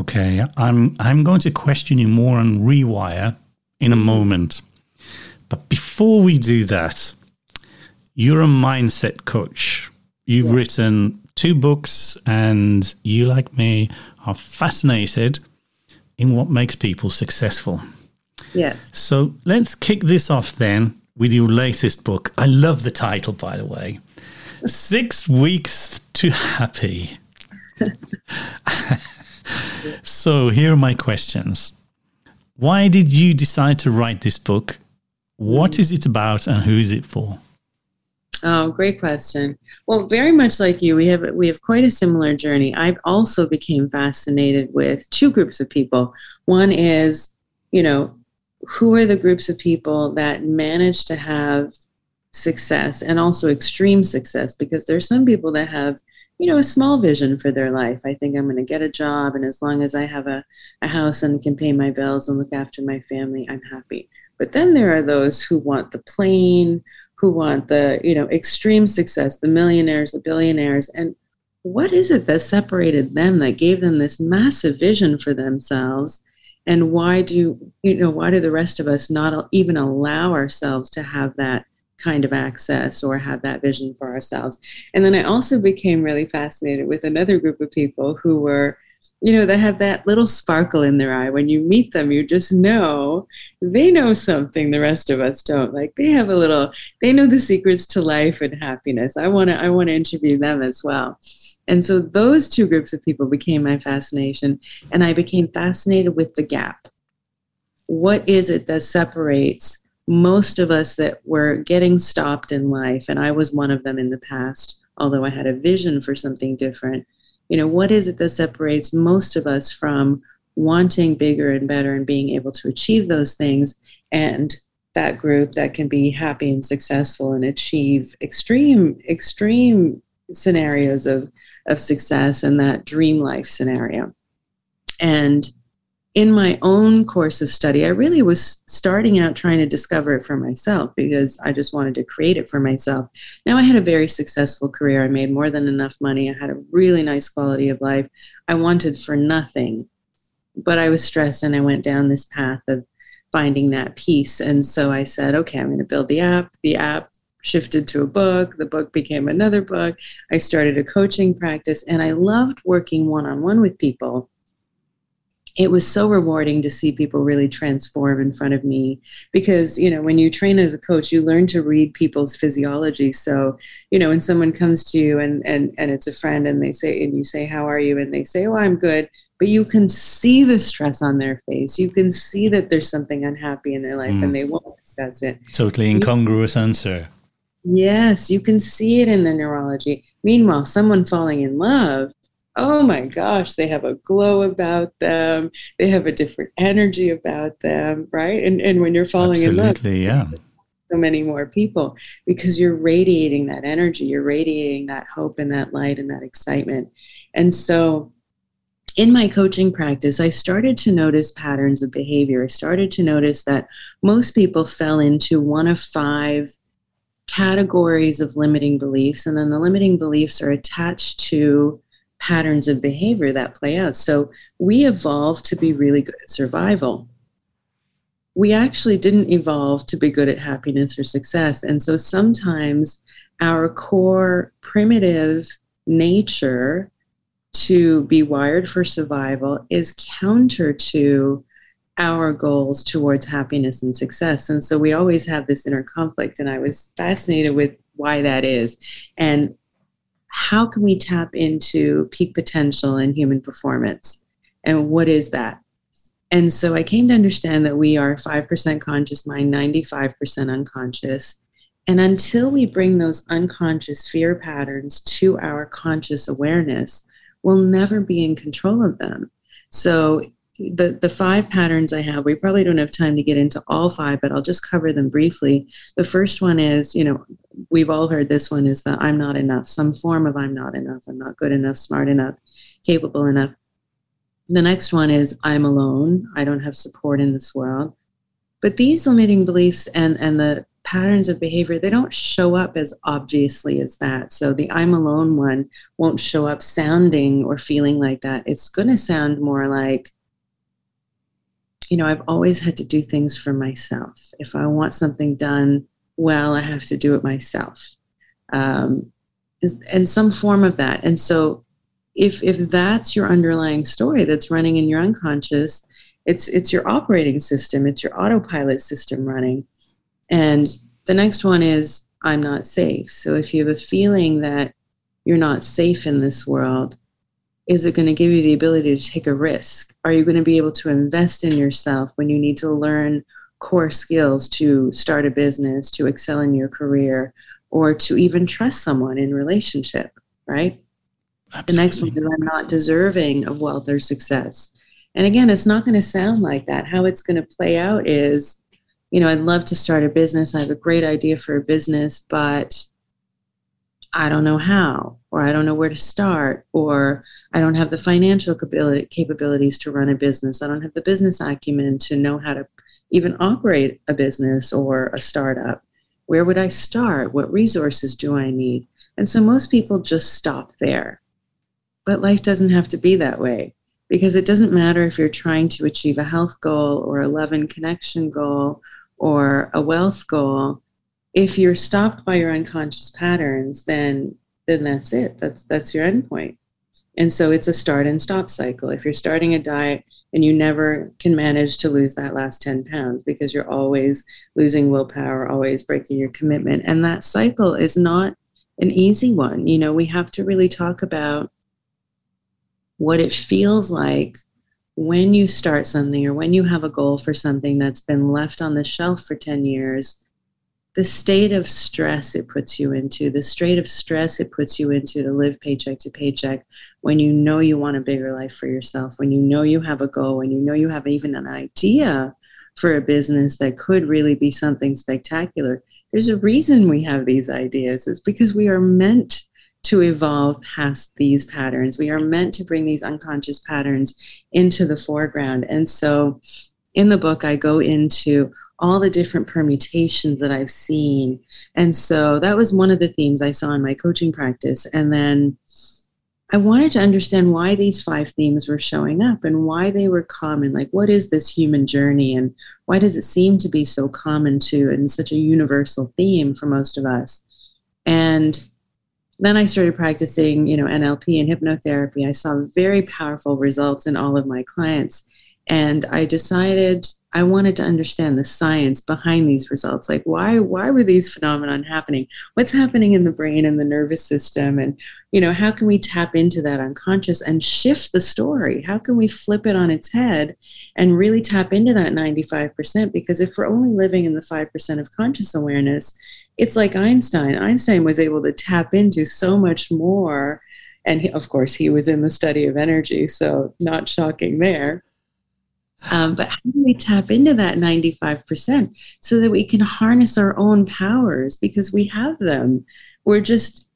[SPEAKER 1] Okay, I'm I'm going to question you more on rewire in a moment. But before we do that, you're a mindset coach. You've yeah. written two books, and you, like me, are fascinated in what makes people successful.
[SPEAKER 2] Yes.
[SPEAKER 1] So let's kick this off then with your latest book. I love the title, by the way Six Weeks to Happy. [LAUGHS] so here are my questions. Why did you decide to write this book? What hmm. is it about and who is it for?
[SPEAKER 2] Oh, great question. Well, very much like you, we have we have quite a similar journey. I've also became fascinated with two groups of people. One is, you know, who are the groups of people that manage to have success and also extreme success because there's some people that have you know a small vision for their life i think i'm going to get a job and as long as i have a, a house and can pay my bills and look after my family i'm happy but then there are those who want the plane who want the you know extreme success the millionaires the billionaires and what is it that separated them that gave them this massive vision for themselves and why do you know why do the rest of us not even allow ourselves to have that kind of access or have that vision for ourselves and then i also became really fascinated with another group of people who were you know, they have that little sparkle in their eye. When you meet them, you just know they know something the rest of us don't. Like they have a little, they know the secrets to life and happiness. I want to, I want to interview them as well. And so those two groups of people became my fascination, and I became fascinated with the gap. What is it that separates most of us that were getting stopped in life? And I was one of them in the past, although I had a vision for something different you know what is it that separates most of us from wanting bigger and better and being able to achieve those things and that group that can be happy and successful and achieve extreme extreme scenarios of of success and that dream life scenario and in my own course of study, I really was starting out trying to discover it for myself because I just wanted to create it for myself. Now I had a very successful career. I made more than enough money. I had a really nice quality of life. I wanted for nothing, but I was stressed and I went down this path of finding that peace. And so I said, okay, I'm going to build the app. The app shifted to a book. The book became another book. I started a coaching practice and I loved working one on one with people it was so rewarding to see people really transform in front of me because you know when you train as a coach you learn to read people's physiology so you know when someone comes to you and and and it's a friend and they say and you say how are you and they say oh i'm good but you can see the stress on their face. You can see that there's something unhappy in their life mm. and they won't discuss it.
[SPEAKER 1] Totally incongruous you, answer.
[SPEAKER 2] Yes, you can see it in the neurology. Meanwhile, someone falling in love, oh my gosh, they have a glow about them. They have a different energy about them, right? And and when you're falling
[SPEAKER 1] Absolutely,
[SPEAKER 2] in
[SPEAKER 1] love, yeah.
[SPEAKER 2] So many more people because you're radiating that energy, you're radiating that hope and that light and that excitement. And so in my coaching practice, I started to notice patterns of behavior. I started to notice that most people fell into one of five categories of limiting beliefs, and then the limiting beliefs are attached to patterns of behavior that play out. So we evolved to be really good at survival. We actually didn't evolve to be good at happiness or success. And so sometimes our core primitive nature to be wired for survival is counter to our goals towards happiness and success. And so we always have this inner conflict. And I was fascinated with why that is. And how can we tap into peak potential in human performance? And what is that? And so I came to understand that we are 5% conscious mind, 95% unconscious. And until we bring those unconscious fear patterns to our conscious awareness, we'll never be in control of them. So the the five patterns I have, we probably don't have time to get into all five, but I'll just cover them briefly. The first one is, you know, we've all heard this one is that I'm not enough, some form of I'm not enough, I'm not good enough, smart enough, capable enough. The next one is I'm alone, I don't have support in this world. But these limiting beliefs and and the patterns of behavior, they don't show up as obviously as that. So the I'm alone one won't show up sounding or feeling like that. It's going to sound more like, you know, I've always had to do things for myself. If I want something done well, I have to do it myself. Um, and some form of that. And so if if that's your underlying story that's running in your unconscious, it's it's your operating system, it's your autopilot system running and the next one is I'm not safe. So if you have a feeling that you're not safe in this world, is it going to give you the ability to take a risk? Are you going to be able to invest in yourself when you need to learn core skills to start a business, to excel in your career, or to even trust someone in relationship, right? Absolutely. The next one is I'm not deserving of wealth or success. And again, it's not going to sound like that. How it's going to play out is you know, I'd love to start a business. I have a great idea for a business, but I don't know how, or I don't know where to start, or I don't have the financial capabilities to run a business. I don't have the business acumen to know how to even operate a business or a startup. Where would I start? What resources do I need? And so most people just stop there. But life doesn't have to be that way because it doesn't matter if you're trying to achieve a health goal or a love and connection goal or a wealth goal, if you're stopped by your unconscious patterns, then then that's it. That's that's your endpoint. And so it's a start and stop cycle. If you're starting a diet and you never can manage to lose that last 10 pounds because you're always losing willpower, always breaking your commitment. And that cycle is not an easy one. You know, we have to really talk about what it feels like when you start something or when you have a goal for something that's been left on the shelf for 10 years, the state of stress it puts you into, the state of stress it puts you into to live paycheck to paycheck when you know you want a bigger life for yourself, when you know you have a goal, when you know you have even an idea for a business that could really be something spectacular. There's a reason we have these ideas. It's because we are meant to evolve past these patterns. We are meant to bring these unconscious patterns into the foreground. And so in the book, I go into all the different permutations that I've seen. And so that was one of the themes I saw in my coaching practice. And then I wanted to understand why these five themes were showing up and why they were common. Like, what is this human journey and why does it seem to be so common to and such a universal theme for most of us? And then I started practicing, you know, NLP and hypnotherapy. I saw very powerful results in all of my clients. And I decided I wanted to understand the science behind these results. Like why why were these phenomenon happening? What's happening in the brain and the nervous system? And you know, how can we tap into that unconscious and shift the story? How can we flip it on its head and really tap into that 95%? Because if we're only living in the 5% of conscious awareness, it's like Einstein. Einstein was able to tap into so much more. And he, of course, he was in the study of energy, so not shocking there um, but how do we tap into that 95% so that we can harness our own powers because we have them? We're just,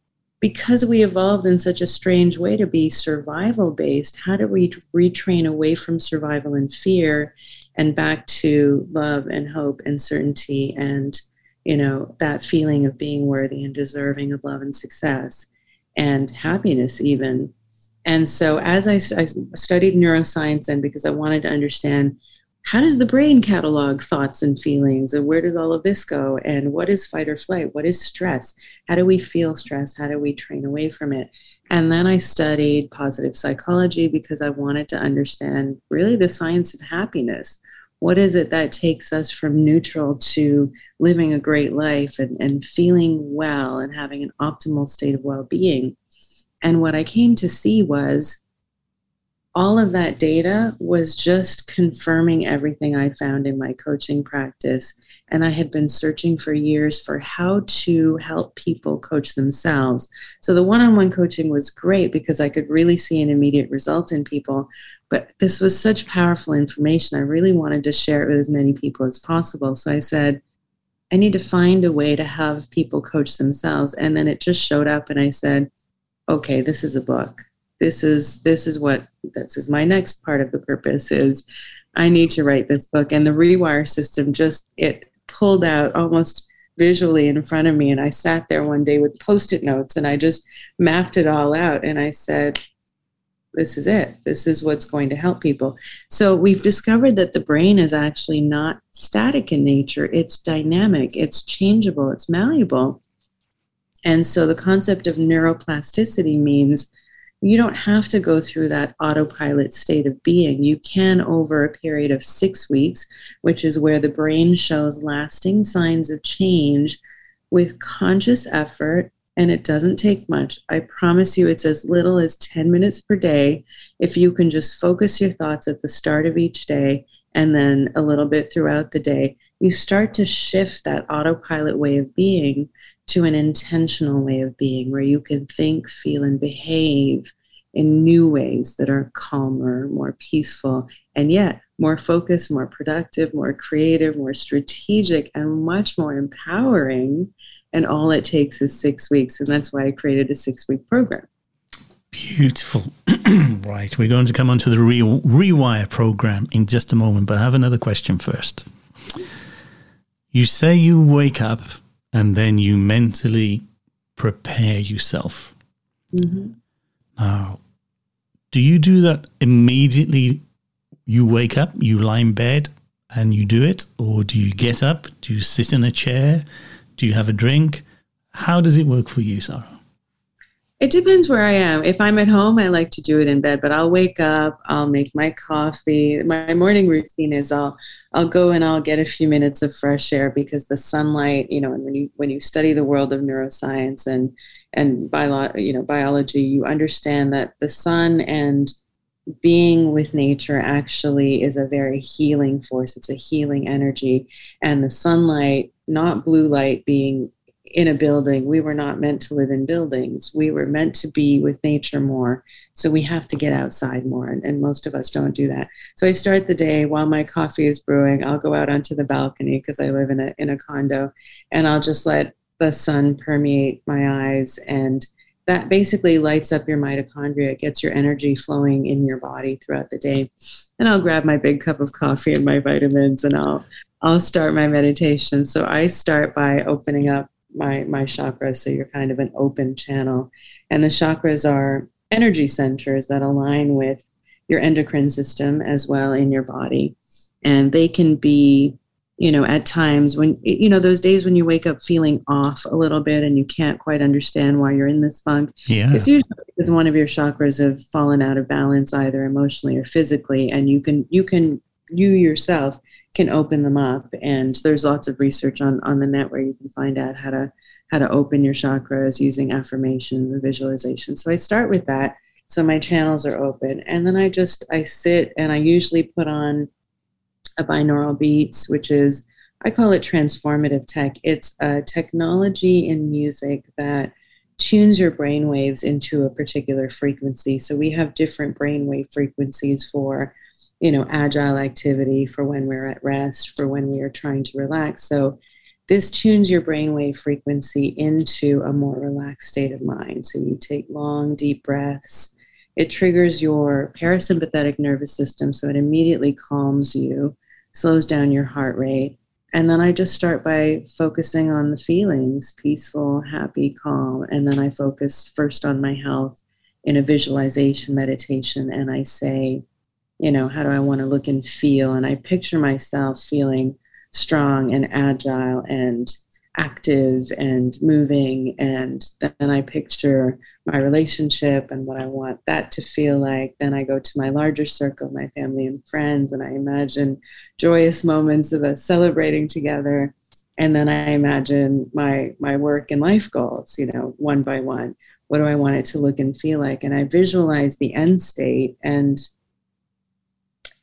[SPEAKER 2] because we evolved in such a strange way to be survival based, how do we retrain away from survival and fear and back to love and hope and certainty and, you know, that feeling of being worthy and deserving of love and success and happiness, even? And so, as I, I, studied neuroscience, and because I wanted to understand how does the brain catalog thoughts and feelings, and where does all of this go, and what is fight or flight, what is stress, how do we feel stress, how do we train away from it? And then I studied positive psychology because I wanted to understand really the science of happiness. What is it that takes us from neutral to living a great life and, and feeling well and having an optimal state of well being? And what I came to see was all of that data was just confirming everything I found in my coaching practice. And I had been searching for years for how to help people coach themselves. So the one on one coaching was great because I could really see an immediate result in people. But this was such powerful information. I really wanted to share it with as many people as possible. So I said, I need to find a way to have people coach themselves. And then it just showed up, and I said, okay, this is a book. This is this is what this is my next part of the purpose is I need to write this book. And the rewire system just it pulled out almost visually in front of me. And I sat there one day with post-it notes and I just mapped it all out. And I said, this is it. This is what's going to help people. So we've discovered that the brain is actually not static in nature. It's dynamic, it's changeable, it's malleable. And so the concept of neuroplasticity means you don't have to go through that autopilot state of being. You can, over a period of six weeks, which is where the brain shows lasting signs of change with conscious effort, and it doesn't take much. I promise you, it's as little as 10 minutes per day. If you can just focus your thoughts at the start of each day and then a little bit throughout the day, you start to shift that autopilot way of being to an intentional way of being where you can think, feel, and behave in new ways that are calmer, more peaceful, and yet more focused, more productive, more creative, more strategic, and much more empowering. And all it takes is six weeks. And that's why I created a six week program.
[SPEAKER 1] Beautiful. [CLEARS THROAT] right. We're going to come on to the Re- Rewire program in just a moment, but I have another question first. You say you wake up and then you mentally prepare yourself. Mm-hmm. Now, do you do that immediately? You wake up, you lie in bed, and you do it, or do you get up? Do you sit in a chair? Do you have a drink? How does it work for you, Zahra?
[SPEAKER 2] It depends where I am. If I'm at home, I like to do it in bed, but I'll wake up, I'll make my coffee. My morning routine is I'll I'll go and I'll get a few minutes of fresh air because the sunlight, you know, and when you when you study the world of neuroscience and and bio, you know, biology, you understand that the sun and being with nature actually is a very healing force. It's a healing energy, and the sunlight, not blue light, being in a building. We were not meant to live in buildings. We were meant to be with nature more. So we have to get outside more. And, and, most of us don't do that. So I start the day while my coffee is brewing. I'll go out onto the balcony because I live in a, in a condo and I'll just let the sun permeate my eyes. And that basically lights up your mitochondria. It gets your energy flowing in your body throughout the day. And I'll grab my big cup of coffee and my vitamins and I'll I'll start my meditation. So I start by opening up my my chakras so you're kind of an open channel and the chakras are energy centers that align with your endocrine system as well in your body and they can be you know at times when you know those days when you wake up feeling off a little bit and you can't quite understand why you're in this funk
[SPEAKER 1] yeah
[SPEAKER 2] it's usually because one of your chakras have fallen out of balance either emotionally or physically and you can you can you yourself can open them up. And there's lots of research on, on the net where you can find out how to how to open your chakras using affirmations and visualization. So I start with that. So my channels are open. And then I just I sit and I usually put on a binaural beats, which is I call it transformative tech. It's a technology in music that tunes your brain waves into a particular frequency. So we have different brainwave frequencies for, you know, agile activity, for when we're at rest, for when we are trying to relax. So this tunes your brainwave frequency into a more relaxed state of mind. So you take long, deep breaths. It triggers your parasympathetic nervous system, so it immediately calms you, slows down your heart rate and then I just start by focusing on the feelings peaceful, happy, calm. And then I focus first on my health in a visualization meditation. And I say, you know, how do I want to look and feel? And I picture myself feeling strong and agile and active and moving. And then I picture my relationship and what I want that to feel like. Then I go to my larger circle, my family and friends, and I imagine joyous moments of us celebrating together. And then I imagine my my work and life goals, you know, one by one. What do I want it to look and feel like? And I visualize the end state. And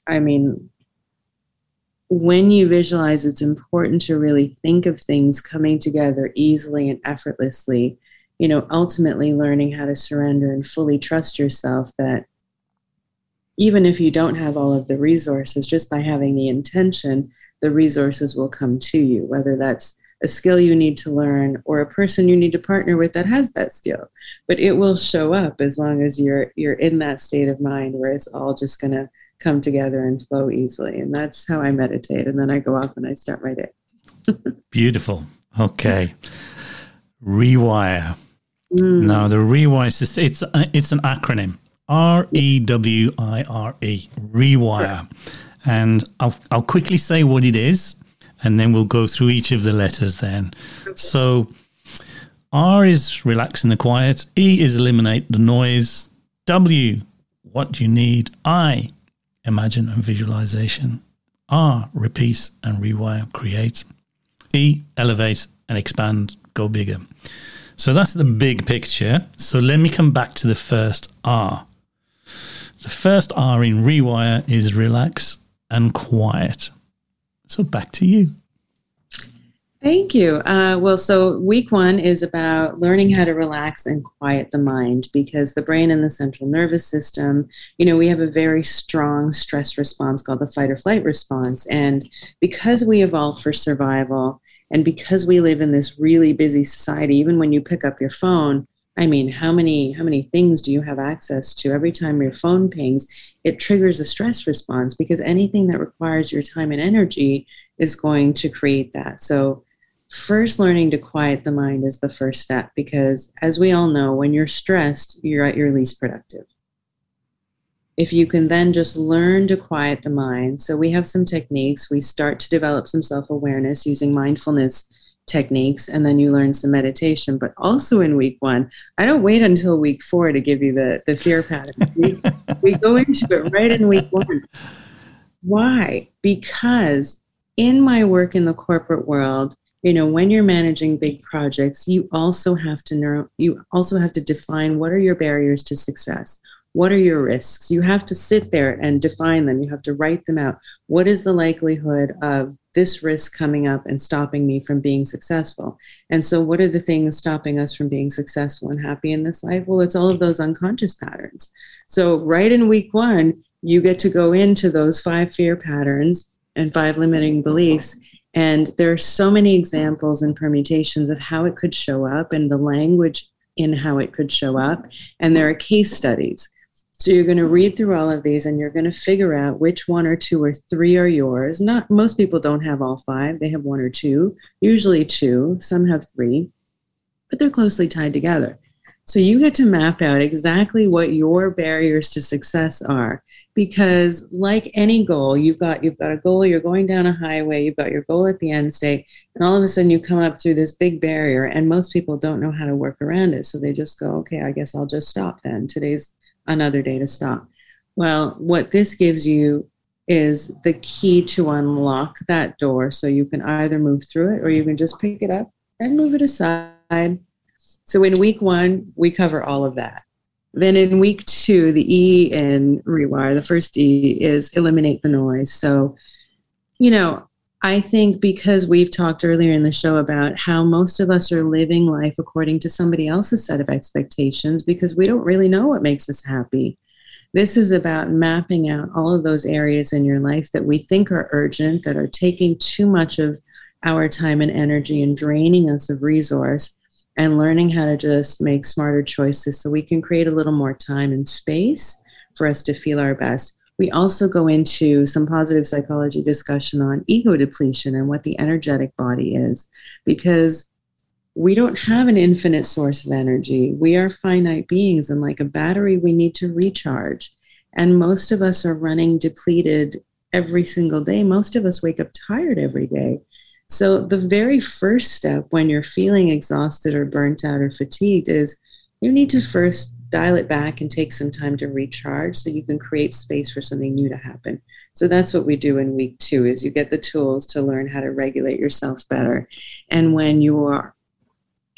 [SPEAKER 2] I mean, when you visualize, it's important to really think of things coming together easily and effortlessly. You know, ultimately learning how to surrender and fully trust yourself that even if you don't have all of the resources, just by having the intention, the resources will come to you, whether that's a skill you need to learn or a person you need to partner with that has that skill. But it will show up as long as you're you're in that state of mind where it's all just gonna come together and flow easily. And that's how I meditate. And then I go off and I start my day. [LAUGHS]
[SPEAKER 1] Beautiful. Okay. Rewire. Mm. Now the rewire system, it's it's an acronym. R E W I R E. Rewire. And I'll I'll quickly say what it is and then we'll go through each of the letters then. Okay. So R is relax in the quiet, E is eliminate the noise, W what do you need? I imagine and visualization. R, repeat and rewire, create. E, elevate and expand, go bigger. So that's the big picture. So let me come back to the first R. The first R in rewire is relax and quiet. So back to you.
[SPEAKER 2] Thank you. Uh, well, so week one is about learning how to relax and quiet the mind because the brain and the central nervous system, you know, we have a very strong stress response called the fight or flight response. And because we evolved for survival and because we live in this really busy society, even when you pick up your phone, I mean, how many how many things do you have access to? Every time your phone pings, it triggers a stress response because anything that requires your time and energy is going to create that. So First, learning to quiet the mind is the first step because, as we all know, when you're stressed, you're at your least productive. If you can then just learn to quiet the mind, so we have some techniques. We start to develop some self awareness using mindfulness techniques, and then you learn some meditation. But also in week one, I don't wait until week four to give you the, the fear pattern. We, [LAUGHS] we go into it right in week one. Why? Because in my work in the corporate world, you know when you're managing big projects you also have to know you also have to define what are your barriers to success? What are your risks? You have to sit there and define them. You have to write them out. What is the likelihood of this risk coming up and stopping me from being successful? And so what are the things stopping us from being successful and happy in this life? Well it's all of those unconscious patterns. So right in week one you get to go into those five fear patterns and five limiting beliefs and there are so many examples and permutations of how it could show up and the language in how it could show up. And there are case studies. So you're going to read through all of these and you're going to figure out which one or two or three are yours. Not most people don't have all five. They have one or two, usually two, some have three, but they're closely tied together. So you get to map out exactly what your barriers to success are because like any goal you've got you've got a goal you're going down a highway you've got your goal at the end state and all of a sudden you come up through this big barrier and most people don't know how to work around it so they just go okay i guess i'll just stop then today's another day to stop well what this gives you is the key to unlock that door. So you can either move through it or you can just pick it up and move it aside. So in week one, we cover all of that. Then in week two, the E in rewire, the first E is eliminate the noise. So, you know, I think because we've talked earlier in the show about how most of us are living life according to somebody else's set of expectations because we don't really know what makes us happy. This is about mapping out all of those areas in your life that we think are urgent, that are taking too much of our time and energy and draining us of resource, and learning how to just make smarter choices so we can create a little more time and space for us to feel our best. We also go into some positive psychology discussion on ego depletion and what the energetic body is, because we don't have an infinite source of energy. We are finite beings, and like a battery, we need to recharge. And most of us are running depleted every single day. Most of us wake up tired every day. So, the very first step when you're feeling exhausted or burnt out or fatigued is you need to first dial it back and take some time to recharge so you can create space for something new to happen. So that's what we do in week two is you get the tools to learn how to regulate yourself better. And when you are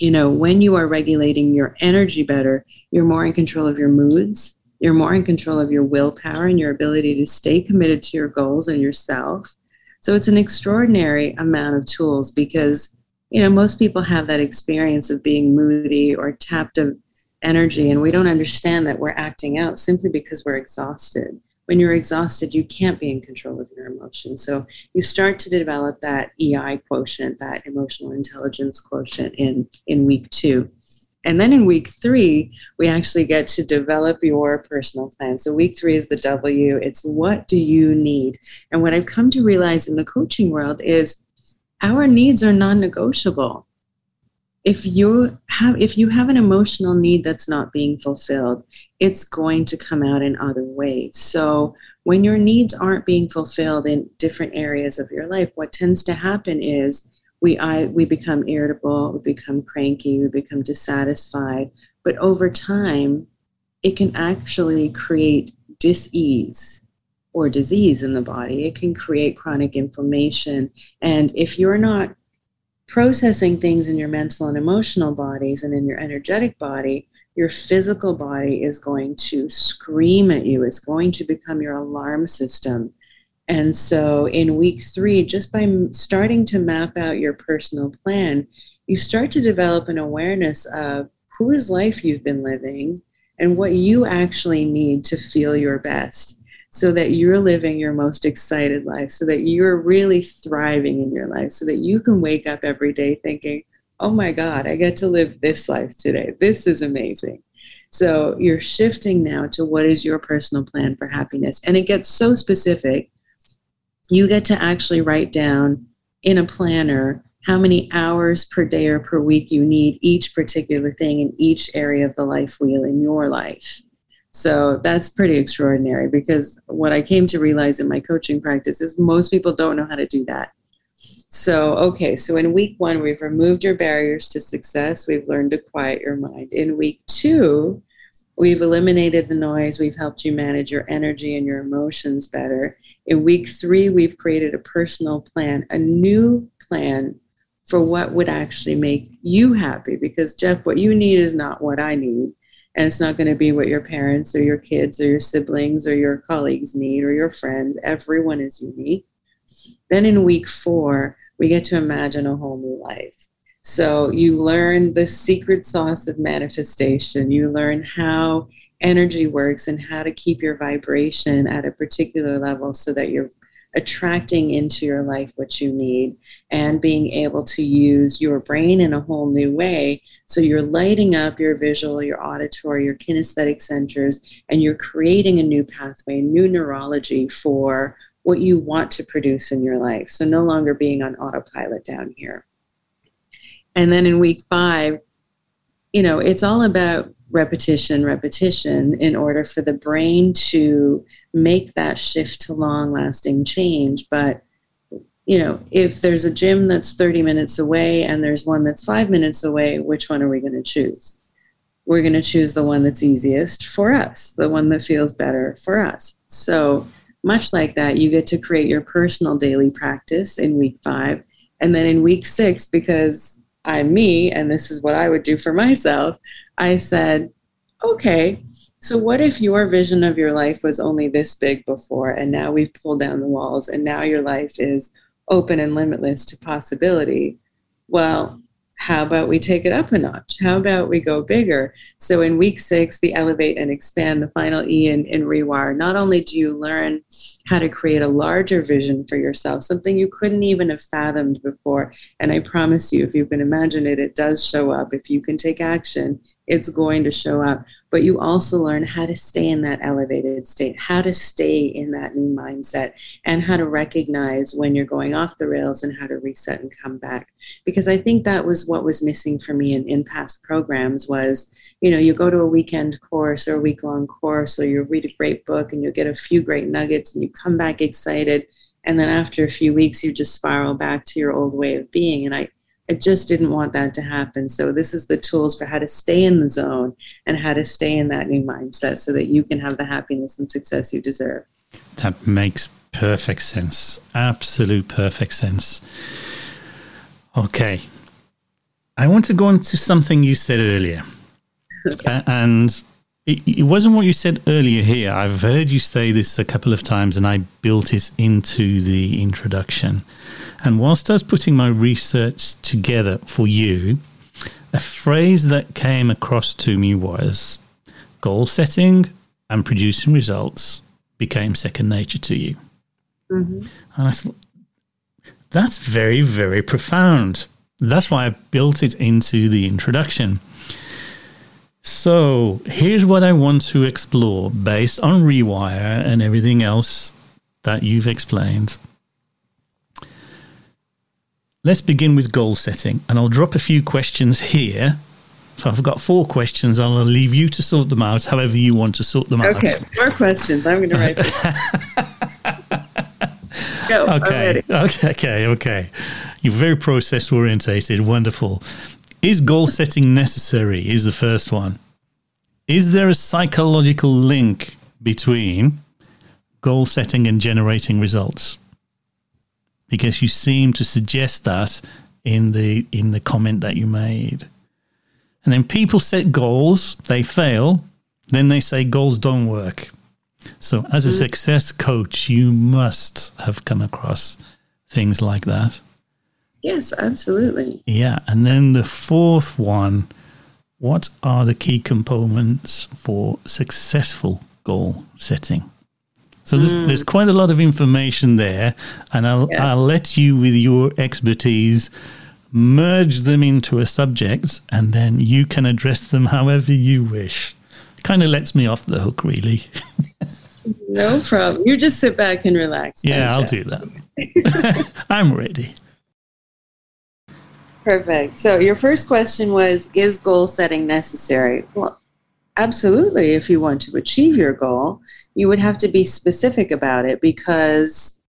[SPEAKER 2] you know when you are regulating your energy better you're more in control of your moods you're more in control of your willpower and your ability to stay committed to your goals and yourself so it's an extraordinary amount of tools because you know most people have that experience of being moody or tapped of energy and we don't understand that we're acting out simply because we're exhausted. When you're exhausted you can't be in control of your emotions. So you start to develop that ei quotient that emotional intelligence quotient in in week two and then in week three we actually get to develop your personal plan. So week three is the w. It's what do you need? And what i've come to realize in the coaching world is our needs are non-negotiable. If you have if you have an emotional need that's not being fulfilled it's going to come out in other ways. So when your needs aren't being fulfilled in different areas of your life what tends to happen is we I, we become irritable we become cranky we become dissatisfied but over time it can actually create dis-ease or disease in the body it can create chronic inflammation and if you're not processing things in your mental and emotional bodies and in your energetic body, your physical body is going to scream at you. It's going to become your alarm system. And so in week three, just by starting to map out your personal plan, you start to develop an awareness of whose life you've been living and what you actually need to feel your best so that you're living your most excited life, so that you're really thriving in your life, so that you can wake up every day thinking, oh my God, I get to live this life today. This is amazing. So you're shifting now to what is your personal plan for happiness. And it gets so specific. You get to actually write down in a planner how many hours per day or per week you need each particular thing in each area of the life wheel in your life. So that's pretty extraordinary because what I came to realize in my coaching practice is most people don't know how to do that. So, okay, so in week one, we've removed your barriers to success. We've learned to quiet your mind. In week two, we've eliminated the noise. We've helped you manage your energy and your emotions better. In week three, we've created a personal plan, a new plan for what would actually make you happy. Because, Jeff, what you need is not what I need and it's not going to be what your parents or your kids or your siblings or your colleagues need or your friends. Everyone is unique. Then in week four, we get to imagine a whole new life. So you learn the secret sauce of manifestation. You learn how energy works and how to keep your vibration at a particular level so that you're attracting into your life what you need and being able to use your brain in a whole new way. So you're lighting up your visual, your auditory, your kinesthetic centers, and you're creating a new pathway, new neurology for what you want to produce in your life. So no longer being on autopilot down here. And then in week five, you know, it's all about repetition, repetition in order for the brain to make that shift to long lasting change. But, you know, if there's a gym that's 30 minutes away and there's one that's five minutes away, which one are we going to choose? We're going to choose the one that's easiest for us, the one that feels better for us. So, much like that, you get to create your personal daily practice in week five. And then in week six, because I'm me and this is what I would do for myself, I said, okay, so what if your vision of your life was only this big before and now we've pulled down the walls and now your life is open and limitless to possibility? Well, how about we take it up a notch? How about we go bigger? So in week six, the elevate and expand, the final E in, in rewire, not only do you learn how to create a larger vision for yourself, something you couldn't even have fathomed before. And I promise you, if you can imagine it, it does show up. If you can take action, it's going to show up. But you also learn how to stay in that elevated state, how to stay in that new mindset, and how to recognize when you're going off the rails and how to reset and come back. Because I think that was what was missing for me in, in past programs was, you know, you go to a weekend course or a week long course, or you read a great book and you get a few great nuggets and you come back excited. And then after a few weeks, you just spiral back to your old way of being. And I, I just didn't want that to happen. So this is the tools for how to stay in the zone and how to stay in that new mindset so that you can have the happiness and success you deserve.
[SPEAKER 1] That makes perfect sense. Absolute perfect sense. Okay. I want to go on to something you said earlier. [LAUGHS] Okay. And it, it, wasn't what you said earlier here. I've heard you say this a couple of times and I built it into the introduction. And whilst I was putting my research together for you, a phrase that came across to me was goal setting and producing results became second nature to you. Mm-hmm. And I thought, that's very, very profound. That's why I built it into the introduction. So here's what I want to explore based on Rewire and everything else that you've explained. Let's begin with goal setting, and I'll drop a few questions here. So I've got four questions. I'll leave you to sort them out however you want to sort them
[SPEAKER 2] okay, out. Okay, four questions. I'm going to write this. [LAUGHS] Go.
[SPEAKER 1] Okay. Okay. Okay. Okay. You're very process orientated. Wonderful. Is goal setting necessary? Is the first one. Is there a psychological link between goal setting and generating results? Because you seem to suggest that in the in the comment that you made. And then people set goals, they fail, then they say goals don't work. So as a mm. success coach, you must have come across things like that.
[SPEAKER 2] Yes, absolutely.
[SPEAKER 1] Yeah. And then the fourth one what are the key components for successful goal setting? So there's, mm. there's quite a lot of information there, and I'll, yeah. I'll let you, with your expertise, merge them into a subject, and then you can address them however you wish. Kind of lets me off the hook, really.
[SPEAKER 2] no problem. You just sit back and relax.
[SPEAKER 1] Yeah, I'll do that. [LAUGHS] I'm ready.
[SPEAKER 2] Perfect. So your first question was Is goal setting necessary? Well, absolutely. If you want to achieve your goal, you would have to be specific about it because,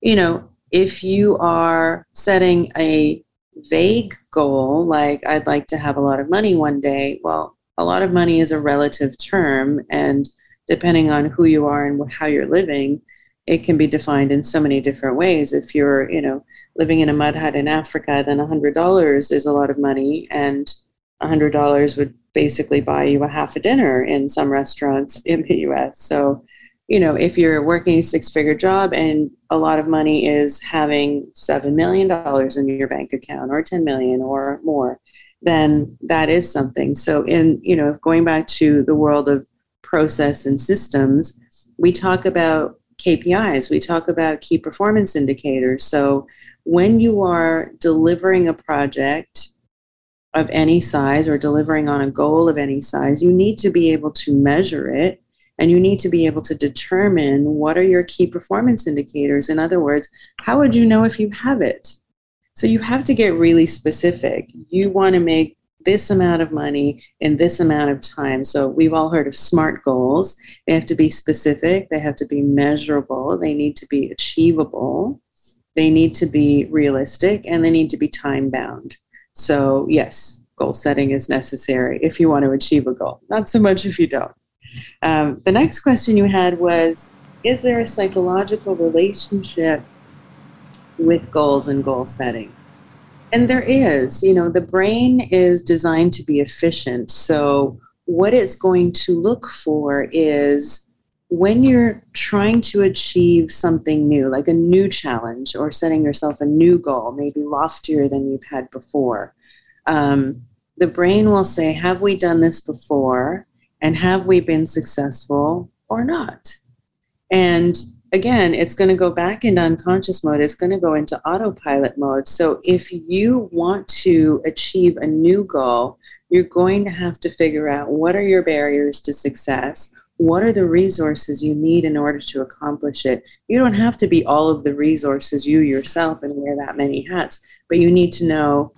[SPEAKER 2] you know, if you are setting a vague goal, like I'd like to have a lot of money one day, well, a lot of money is a relative term. And depending on who you are and how you're living, it can be defined in so many different ways. If you're, you know, living in a mud hut in Africa, then $100 is a lot of money, and $100 would basically buy you a half a dinner in some restaurants [LAUGHS] in the US. So, you know, if you're working a six figure job and a lot of money is having $7 million in your bank account or 10 million or more, then that is something. So, in, you know, going back to the world of process and systems, we talk about KPIs, we talk about key performance indicators. So, when you are delivering a project of any size or delivering on a goal of any size, you need to be able to measure it and you need to be able to determine what are your key performance indicators. In other words, how would you know if you have it? So you have to get really specific. You want to make this amount of money in this amount of time. So we've all heard of SMART goals. They have to be specific, they have to be measurable, they need to be achievable they need to be realistic and they need to be time bound. So, yes, goal setting is necessary if you want to achieve a goal, not so much if you don't. Um, the next question you had was is there a psychological relationship with goals and goal setting? And there is, you know, the brain is designed to be efficient. So, what it's going to look for is when you're trying to achieve something new, like a new challenge or setting yourself a new goal, maybe loftier than you've had before, um, the brain will say, Have we done this before? And have we been successful or not? And again, it's going to go back into unconscious mode. It's going to go into autopilot mode. So if you want to achieve a new goal, you're going to have to figure out what are your barriers to success? What are the resources you need in order to accomplish it? You don't have to be all of the resources you yourself and wear that many hats, but you need to know,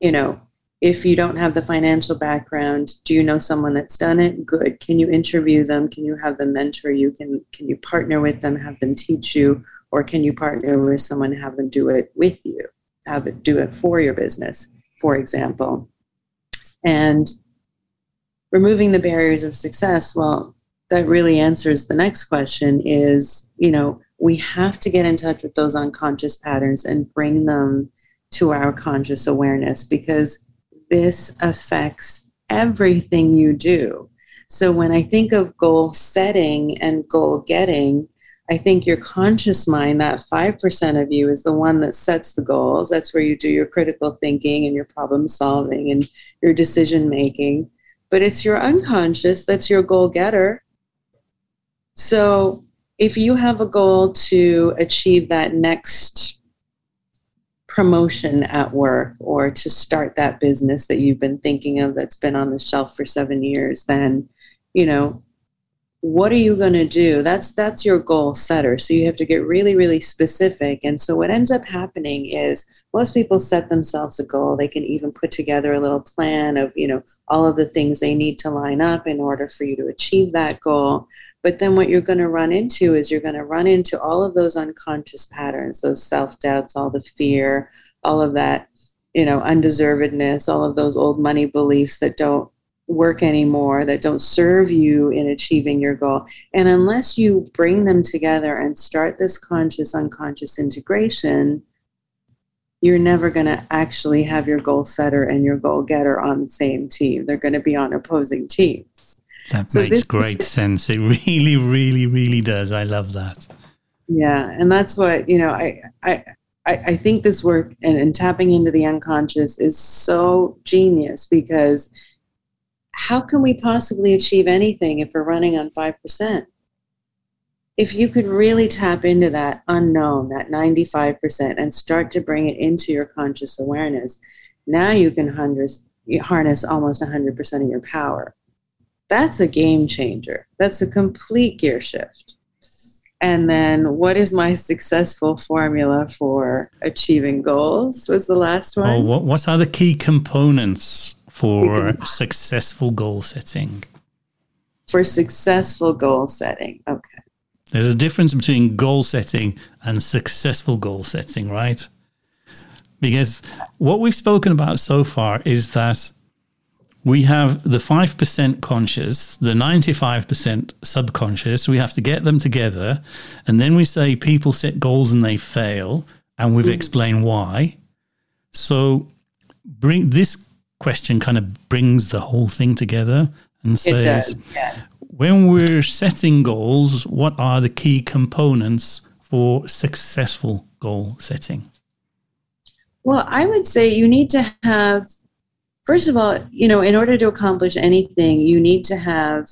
[SPEAKER 2] you know, if you don't have the financial background do you know someone that's done it? Good. Can you interview them? Can you have them mentor you? Can can you partner with them have them teach you? Or can you partner with someone have them do it with you? Have it do it for your business for example. And removing the barriers of success well that really answers the next question is you know we have to get in touch with those unconscious patterns and bring them to our conscious awareness because this affects everything you do. So when I think of goal setting and goal getting, I think your conscious mind, that 5% of you, is the one that sets the goals. That's where you do your critical thinking and your problem solving and your decision making. But it's your unconscious that's your goal getter. So if you have a goal to achieve that next promotion at work or to start that business that you've been thinking of that's been on the shelf for seven years, then, you know, what are you going to do? That's that's your goal setter. So you have to get really really specific. And so what ends up happening is most people set themselves a goal. They can even put together a little plan of you know all of the things they need to line up in order for you to achieve that goal but then what you're going to run into is you're going to run into all of those unconscious patterns, those self doubts, all the fear, all of that, you know, undeservedness, all of those old money beliefs that don't work anymore, that don't serve you in achieving your goal. And unless you bring them together and start this conscious unconscious integration, you're never going to actually have your goal setter and your goal getter on the same team. They're going to be on opposing teams.
[SPEAKER 1] That so makes great sense. It really, really, really does. I love that.
[SPEAKER 2] Yeah, and that's what you know. I I I think this work and, and tapping into the unconscious is so genius because how can we possibly achieve anything if we're running on five percent? If you could really tap into that unknown, that 95%, and start to bring it into your conscious awareness, now you can harness, harness almost 100% of your power that's a game changer. That's a complete gear shift. And then, what is my successful formula for achieving goals? Was the last oh, one.
[SPEAKER 1] Oh, what, what are the key components for successful goal setting?
[SPEAKER 2] For successful goal setting, okay.
[SPEAKER 1] There's a difference between goal setting and successful goal setting, right? Because what we've spoken about so far is that we have the 5% conscious, the 95% subconscious. We have to get them together. And then we say people set goals and they fail. And we've mm-hmm. explained why. So bring this question kind of brings the whole thing together and says, yeah. when we're setting goals, what are the key components for successful goal setting?
[SPEAKER 2] Well, I would say you need to have First of all, you know, in order to accomplish anything, you need to have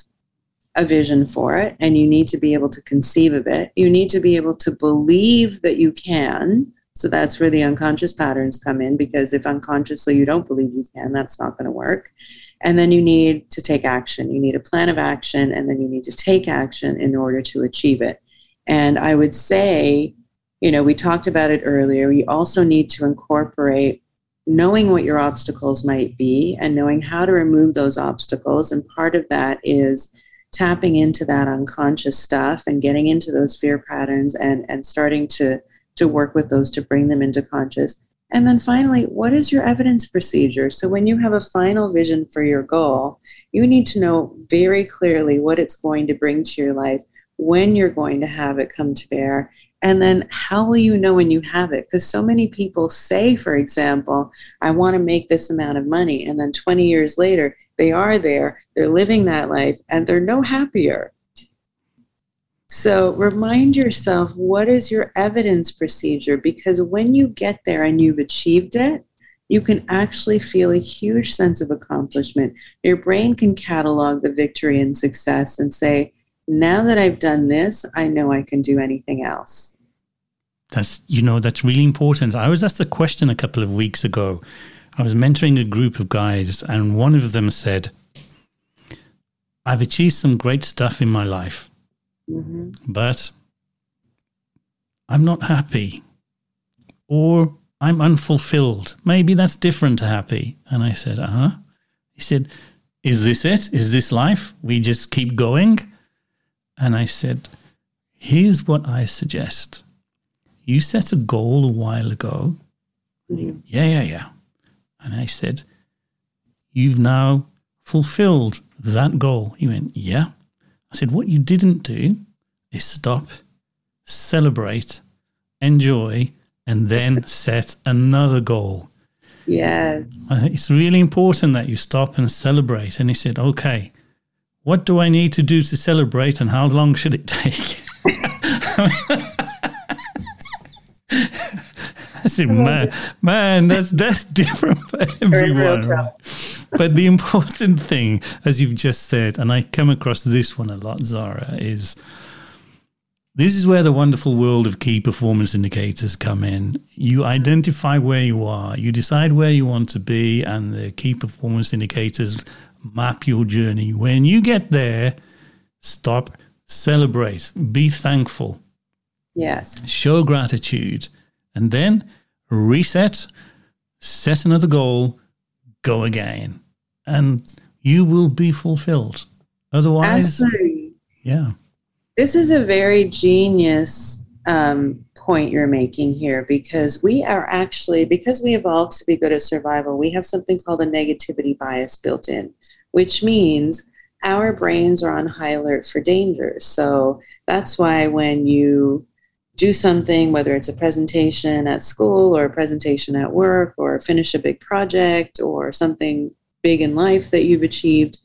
[SPEAKER 2] a vision for it and you need to be able to conceive of it. You need to be able to believe that you can. So that's where the unconscious patterns come in because if unconsciously you don't believe you can, that's not going to work. And then you need to take action. You need a plan of action and then you need to take action in order to achieve it. And I would say, you know, we talked about it earlier. You also need to incorporate knowing what your obstacles might be and knowing how to remove those obstacles. And part of that is tapping into that unconscious stuff and getting into those fear patterns and, and starting to, to work with those to bring them into conscious. And then finally, what is your evidence procedure? So when you have a final vision for your goal, you need to know very clearly what it's going to bring to your life. when you're going to have it come to bear, and then how will you know when you have it? Because so many people say, for example, I want to make this amount of money. And then 20 years later, they are there, they're living that life, and they're no happier. So remind yourself what is your evidence procedure? Because when you get there and you've achieved it, you can actually feel a huge sense of accomplishment. Your brain can catalog the victory and success and say, now that I've done this, I know I can do anything else.
[SPEAKER 1] That's you know that's really important. I was asked a question a couple of weeks ago. I was mentoring a group of guys, and one of them said, "I've achieved some great stuff in my life, mm-hmm. but I'm not happy, or I'm unfulfilled. Maybe that's different to happy." And I said, "Uh huh." He said, "Is this it? Is this life? We just keep going?" And I said, Here's what I suggest. You set a goal a while ago. Mm-hmm. Yeah, yeah, yeah. And I said, You've now fulfilled that goal. He went, Yeah. I said, What you didn't do is stop, celebrate, enjoy, and then set another goal.
[SPEAKER 2] Yes.
[SPEAKER 1] I think it's really important that you stop and celebrate. And he said, Okay, what do I need to do to celebrate and how long should it take? [LAUGHS] I said, man, man, that's that's different for everyone. Right? But the important thing, as you've just said, and I come across this one a lot, Zahra, is this is where the wonderful world of key performance indicators come in. You identify where you are, you decide where you want to be, and the key performance indicators map your journey. When you get there, stop, celebrate, be thankful.
[SPEAKER 2] Yes.
[SPEAKER 1] Show gratitude. And then reset, set another goal, go again. And you will be fulfilled. Otherwise, Absolutely. yeah.
[SPEAKER 2] This is a very genius um, point you're making here because we are actually, because we evolved to be good at survival, we have something called a negativity bias built in which means our brains are on high alert for danger. So that's why when you do something, whether it's a presentation at school or a presentation at work or finish a big project or something big in life that you've achieved,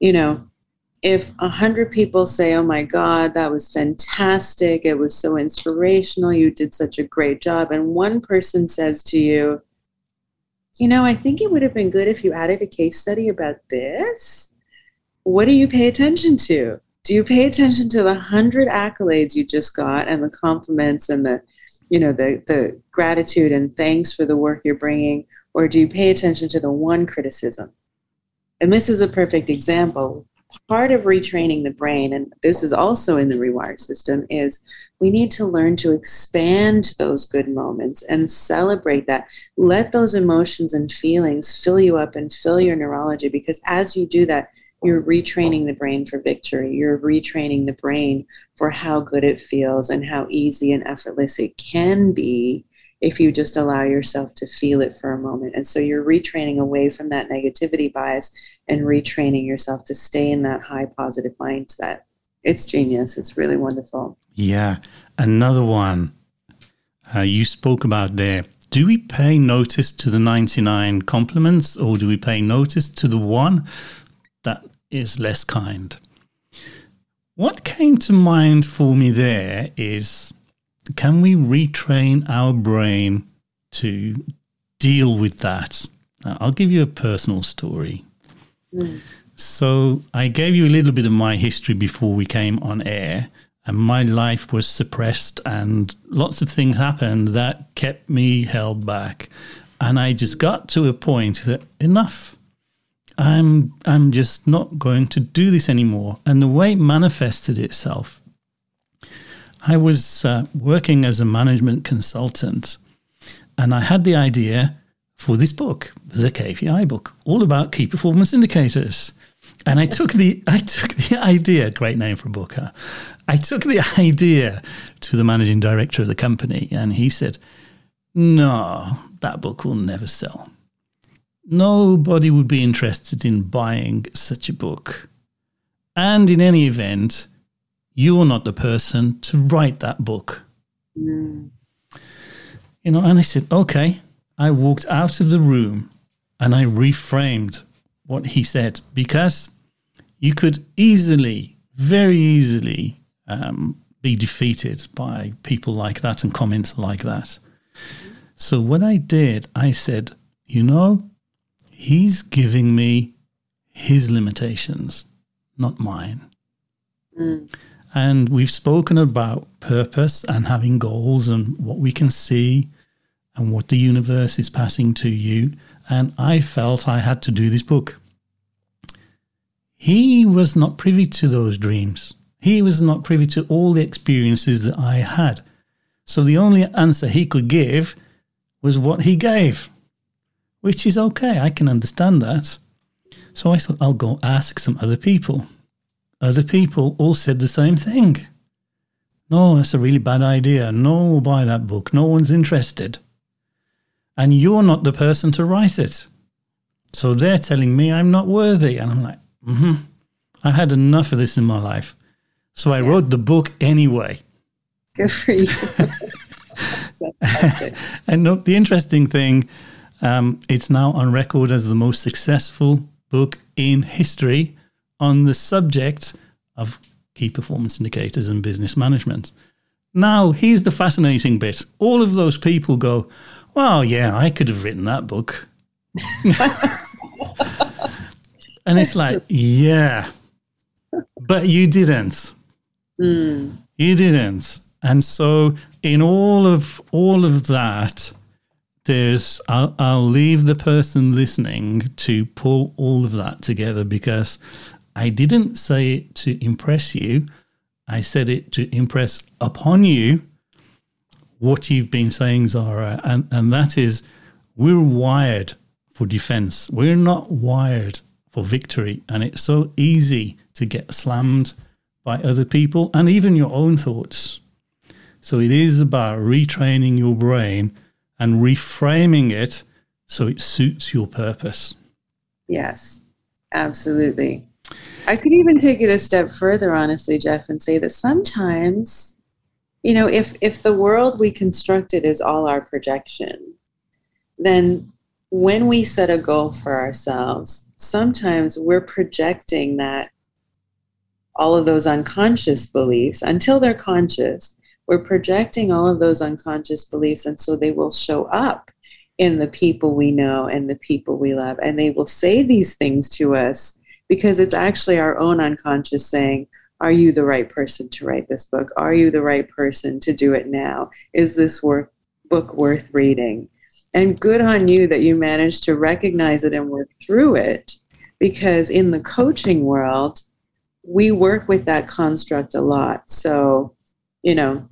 [SPEAKER 2] you know, if a hundred people say, "Oh my God, that was fantastic! It was so inspirational! You did such a great job," and one person says to you, you know, I think it would have been good if you added a case study about this. What do you pay attention to? Do you pay attention to the hundred accolades you just got and the compliments and the, you know, the the gratitude and thanks for the work you're bringing, or do you pay attention to the one criticism? And this is a perfect example part of retraining the brain, and this is also in the rewire system, is we need to learn to expand those good moments and celebrate that. Let those emotions and feelings fill you up and fill your neurology because as you do that, you're retraining the brain for victory. You're retraining the brain for how good it feels and how easy and effortless it can be if you just allow yourself to feel it for a moment. And so you're retraining away from that negativity bias and retraining yourself to stay in that high positive mindset. It's genius. It's really wonderful.
[SPEAKER 1] Yeah. Another one uh, you spoke about there. Do we pay notice to the 99 compliments or do we pay notice to the one that is less kind? What came to mind for me there is can we retrain our brain to deal with that? Now, I'll give you a personal story. Mm. So, I gave you a little bit of my history before we came on air, and my life was suppressed, and lots of things happened that kept me held back. And I just got to a point that enough. I'm I'm just not going to do this anymore. And the way it manifested itself I was uh, working as a management consultant and I had the idea for this book, the KPI book, all about key performance indicators. And I took the [LAUGHS] I took the idea, great name for a book, huh? I took the [LAUGHS] idea to the managing director of the company and he said, No, that book will never sell. Nobody would be interested in buying such a book. And in any event, you're not the person to write that book. Mm. You know, and I said, okay. I walked out of the room and I reframed what he said because you could easily, very easily, um, be defeated by people like that and comments like that. So what I did, I said, you know, he's giving me his limitations, not mine. Mm. And we've spoken about purpose and having goals and what we can see and what the universe is passing to you. And I felt I had to do this book. He was not privy to those dreams. He was not privy to all the experiences that I had. So the only answer he could give was what he gave, which is okay. I can understand that. So I thought I'll go ask some other people. Other people all said the same thing. No, that's a really bad idea. No, buy that book. No one's interested. And you're not the person to write it. So they're telling me I'm not worthy. And I'm like, mm hmm. I've had enough of this in my life. So I yes. wrote the book anyway.
[SPEAKER 2] Good for you. [LAUGHS]
[SPEAKER 1] and look, the interesting thing, um, it's now on record as the most successful book in history on the subject of key performance indicators and business management. Now, here's the fascinating bit. All of those people go, Well, yeah, I could have written that book. [LAUGHS] and it's like, Yeah, but you didn't. Mm. You didn't. And so, in all of all of that, there's I'll, I'll leave the person listening to pull all of that together because I didn't say it to impress you. I said it to impress upon you what you've been saying, Zahra. And, and that is we're wired for defense. We're not wired for victory. And it's so easy to get slammed by other people and even your own thoughts. So it is about retraining your brain and reframing it so it suits your purpose.
[SPEAKER 2] Yes, absolutely. I could even take it a step further, honestly, Jeff, and say that sometimes, you know, if if the world we constructed is all our projection, then when we set a goal for ourselves, sometimes we're projecting that all of those unconscious beliefs until they're conscious. We're projecting all of those unconscious beliefs, and so they will show up in the people we know and the people we love, and they will say these things to us because it's actually our own unconscious saying, Are you the right person to write this book? Are you the right person to do it now? Is this work, book worth reading? And good on you that you managed to recognize it and work through it because in the coaching world, we work with that construct a lot. So, you know,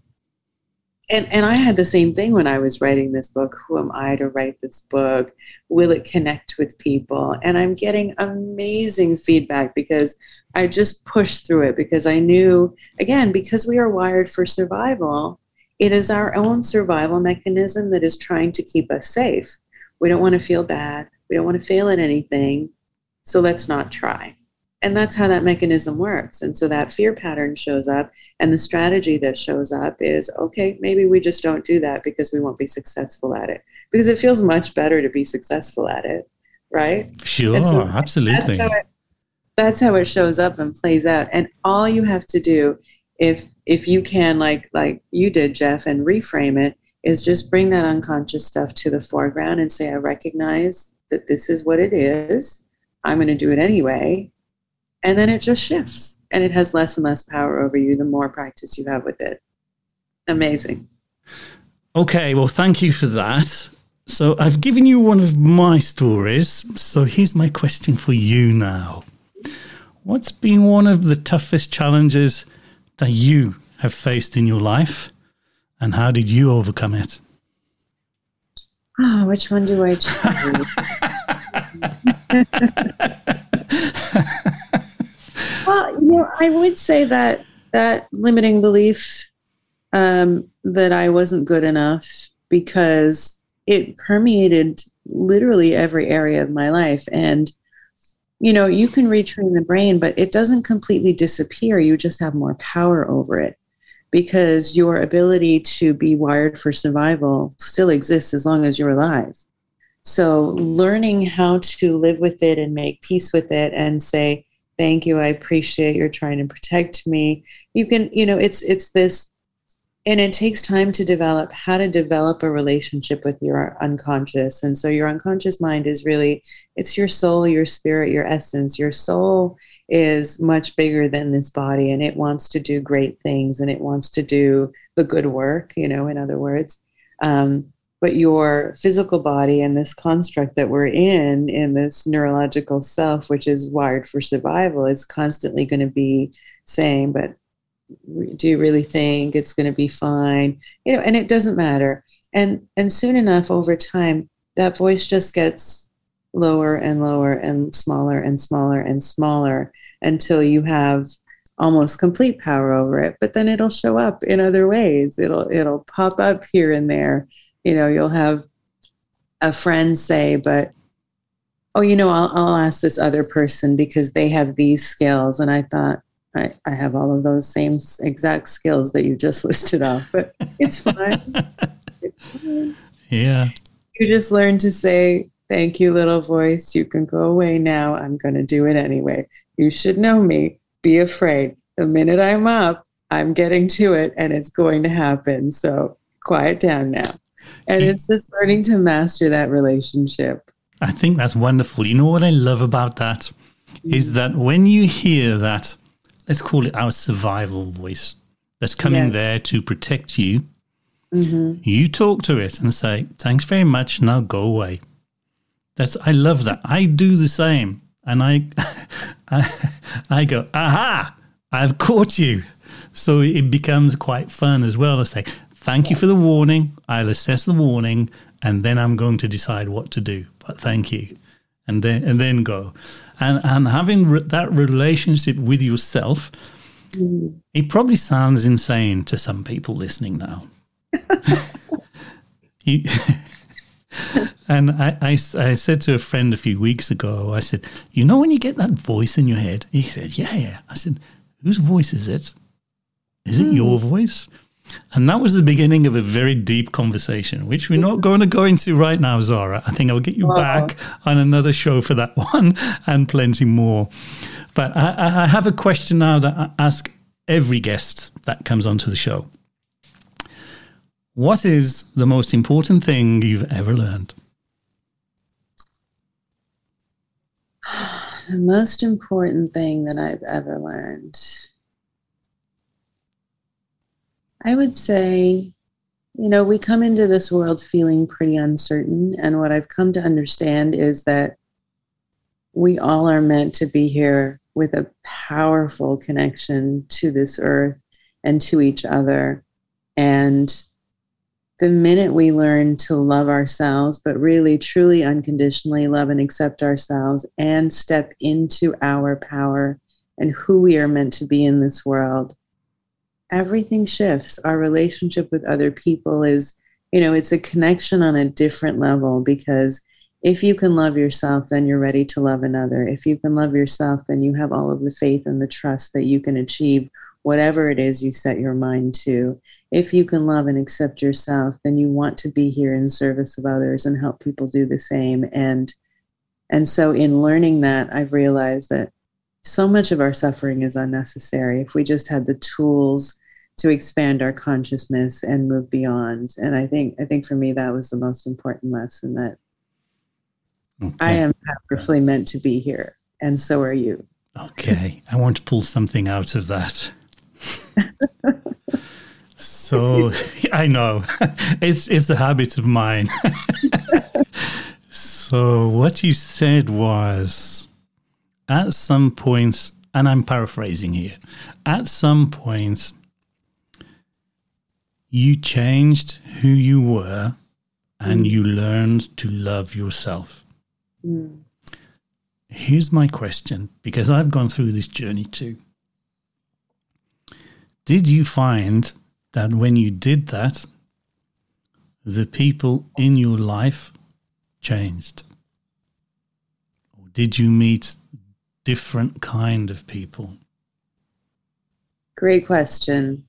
[SPEAKER 2] and and I had the same thing when I was writing this book. Who am I to write this book? Will it connect with people? And I'm getting amazing feedback because I just pushed through it because I knew again because we are wired for survival. It is our own survival mechanism that is trying to keep us safe. We don't want to feel bad. We don't want to fail at anything. So let's not try. And that's how that mechanism works. And so that fear pattern shows up, and the strategy that shows up is okay, maybe we just don't do that because we won't be successful at it. Because it feels much better to be successful at it, right?
[SPEAKER 1] Sure, so absolutely.
[SPEAKER 2] That's how, it, that's how it shows up and plays out. And all you have to do, if if you can, like like you did, Jeff, and reframe it, is just bring that unconscious stuff to the foreground and say, I recognize that this is what it is. I'm going to do it anyway and then it just shifts and it has less and less power over you the more practice you have with it. Amazing.
[SPEAKER 1] Okay, well, thank you for that. So, I've given you one of my stories. So, here's my question for you now What's been one of the toughest challenges that you have faced in your life, and how did you overcome it?
[SPEAKER 2] Oh, which one do I choose? [LAUGHS] Well, you know, I would say that that limiting belief um, that I wasn't good enough because it permeated literally every area of my life. And you know, you can retrain the brain, but it doesn't completely disappear. You just have more power over it because your ability to be wired for survival still exists as long as you're alive. So, learning how to live with it and make peace with it and say, Thank you, I appreciate you're trying to protect me. You can, you know, it's it's this and it takes time to develop how to develop a relationship with your unconscious. And so your unconscious mind is really it's your soul your spirit your essence. Your soul is much bigger than this body and it wants to do great things and it wants to do the good work you know in other words. Um, but your physical body and this construct that we're in in this neurological self which is wired for survival is constantly going to be saying but do you really think it's going to be fine? You know and it doesn't matter. And and soon enough over time that voice just gets lower and lower and smaller and smaller and smaller until you have almost complete power over it but then it'll show up in other ways. It'll it'll pop up here and there you know you'll have a friend say but oh you know I'll, I'll ask this other person because they have these skills and i thought I, I have all of those same exact skills that you just [LAUGHS] listed off, but it's fine. it's
[SPEAKER 1] fine. Yeah.
[SPEAKER 2] You just learn to say, Thank you, little voice. You can go away now. I'm going to do it anyway. You should know me. Be afraid. The minute I'm up, I'm getting to it and it's going to happen. So quiet down now. And it's just learning to master that relationship.
[SPEAKER 1] I think that's wonderful. You know what I love about that is mm. that when you hear that let's call it our survival voice that's coming yeah. there to protect you. Mm-hmm. You talk to it and say, "Thanks very much. Now go away." That's I love that. I do the same, and I, [LAUGHS] I, I go, "Aha! I've caught you." So it becomes quite fun as well to say, "Thank you for the warning. I'll assess the warning, and then I'm going to decide what to do." But thank you, and then and then go and and having re- that relationship with yourself mm. it probably sounds insane to some people listening now [LAUGHS] you, [LAUGHS] and I, I, I, said to a friend a few weeks ago i said you know when you get that voice in your head he said yeah yeah i said whose voice is it is it mm. your voice and that was the beginning of a very deep conversation, which we're not going to go into right now, Zahra. I think I'll get you back on another show for that [LAUGHS] one and plenty more. But I, I have a question now that I ask every guest that comes onto the show. What is the most important thing you've ever learned? [SIGHS]
[SPEAKER 2] The most important thing that I've ever learned. I would say, you know, we come into this world feeling pretty uncertain. And what I've come to understand is that we all are meant to be here with a powerful connection to this earth and to each other. And the minute we learn to love ourselves, but really truly unconditionally love and accept ourselves and step into our power and who we are meant to be in this world, everything shifts. Our relationship with other people is, you know, it's a connection on a different level because if you can love yourself, then you're ready to love another. If you can love yourself, then you have all of the faith and the trust that you can achieve whatever it is you set your mind to. If you can love and accept yourself, then you want to be here in service of others and help people do the same. And and so in learning that, I've realized that so much of our suffering is unnecessary if we just had the tools to expand our consciousness and move beyond. And i think i think for me that was the most important lesson that okay. i am powerfully meant to be here and so are you.
[SPEAKER 1] Okay. I want to pull something out of that. [LAUGHS] So [LAUGHS] i know. [LAUGHS] It's it's a habit of mine. So what you said was at some points, and I'm paraphrasing here, at some point, you changed who you were and mm. you learned to love yourself. Mm. Here's my question because I've gone through this journey too. Did you find that when you did that, the people in your life changed? Or did you meet different kind of people?
[SPEAKER 2] Great question.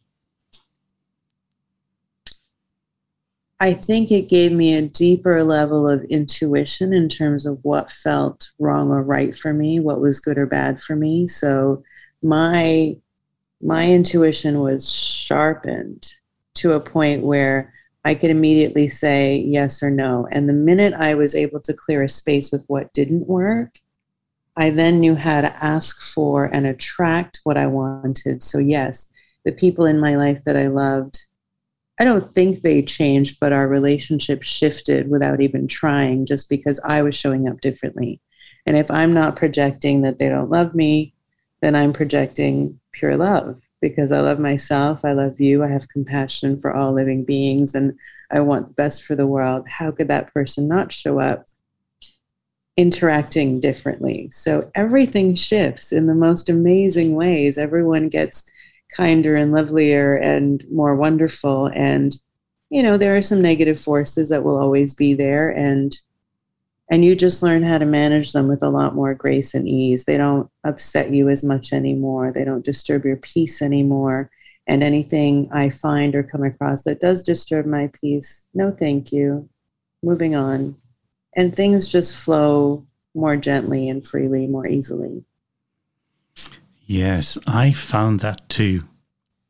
[SPEAKER 2] I think it gave me a deeper level of intuition in terms of what felt wrong or right for me, what was good or bad for me. So my my intuition was sharpened to a point where I could immediately say yes or no. And the minute I was able to clear a space with what didn't work, I then knew how to ask for and attract what I wanted. So, yes, the people in my life that I loved, I don't think they changed, but our relationship shifted without even trying just because I was showing up differently. And if I'm not projecting that they don't love me, then I'm projecting pure love because I love myself, I love you, I have compassion for all living beings, and I want the best for the world. How could that person not show up interacting differently? So everything shifts in the most amazing ways. Everyone gets kinder and lovelier and more wonderful. And, you know, there are some negative forces that will always be there. And and you just learn how to manage them with a lot more grace and ease. They don't upset you as much anymore. They don't disturb your peace anymore. And anything I find or come across that does disturb my peace, no thank you. Moving on. And things just flow more gently and freely, more easily.
[SPEAKER 1] Yes, I found that too.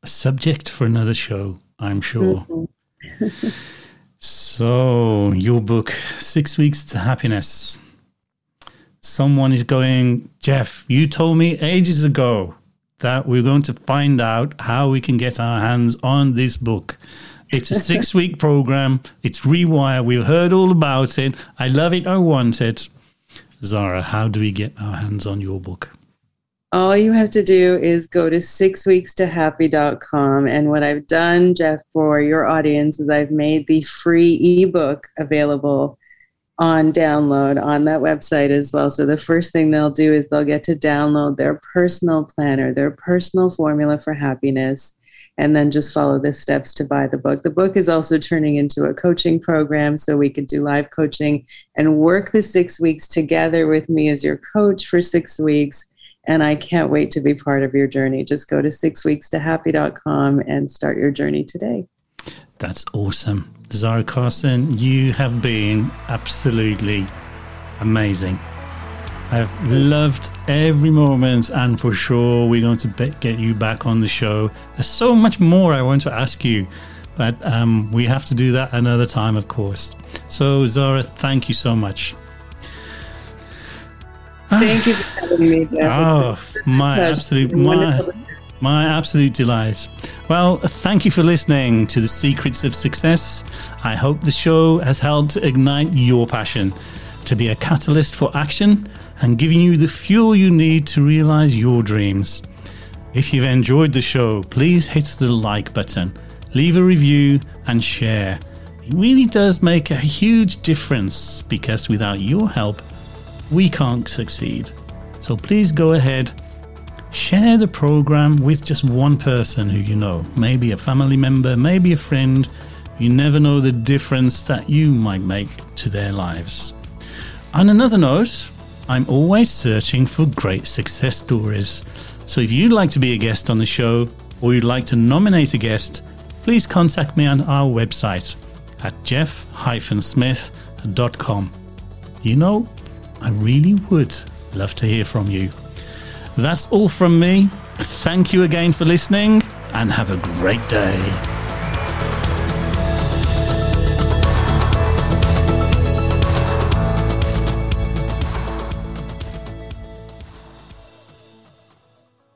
[SPEAKER 1] A subject for another show, I'm sure. Mm-hmm. So, your book, Six Weeks to Happiness. Someone is going, Jeff, you told me ages ago that we're going to find out how we can get our hands on this book. It's a six [LAUGHS] week program. It's Rewire. We've heard all about it. I love it. I want it. Zahra, how do we get our hands on your book?
[SPEAKER 2] All you have to do is go to sixweekstohappy.com. And what I've done, Jeff, for your audience is I've made the free ebook available on download on that website as well. So the first thing they'll do is they'll get to download their personal planner, their personal formula for happiness, and then just follow the steps to buy the book. The book is also turning into a coaching program so we could do live coaching and work the six weeks together with me as your coach for six weeks and I can't wait to be part of your journey. Just go to sixweekstohappy.com and start your journey today.
[SPEAKER 1] That's awesome. Zahra Karsan, you have been absolutely amazing. I've loved every moment, and for sure, we're going to be- get you back on the show. There's so much more I want to ask you, but um, we have to do that another time, of course. So, Zahra, thank you so much. Ah.
[SPEAKER 2] Thank you for having me. Oh,
[SPEAKER 1] my absolute my, my absolute delight. Well, thank you for listening to the Secrets of Success. I hope the show has helped ignite your passion to be a catalyst for action and giving you the fuel you need to realize your dreams. If you've enjoyed the show, please hit the like button, leave a review, and share. It really does make a huge difference because without your help, we can't succeed. So please go ahead, share the program with just one person who you know, maybe a family member, maybe a friend. You never know the difference that you might make to their lives. On another note, I'm always searching for great success stories. So if you'd like to be a guest on the show or you'd like to nominate a guest, please contact me on our website at jeff-smith.com. You know, I really would love to hear from you. That's all from me. Thank you again for listening and have a great day.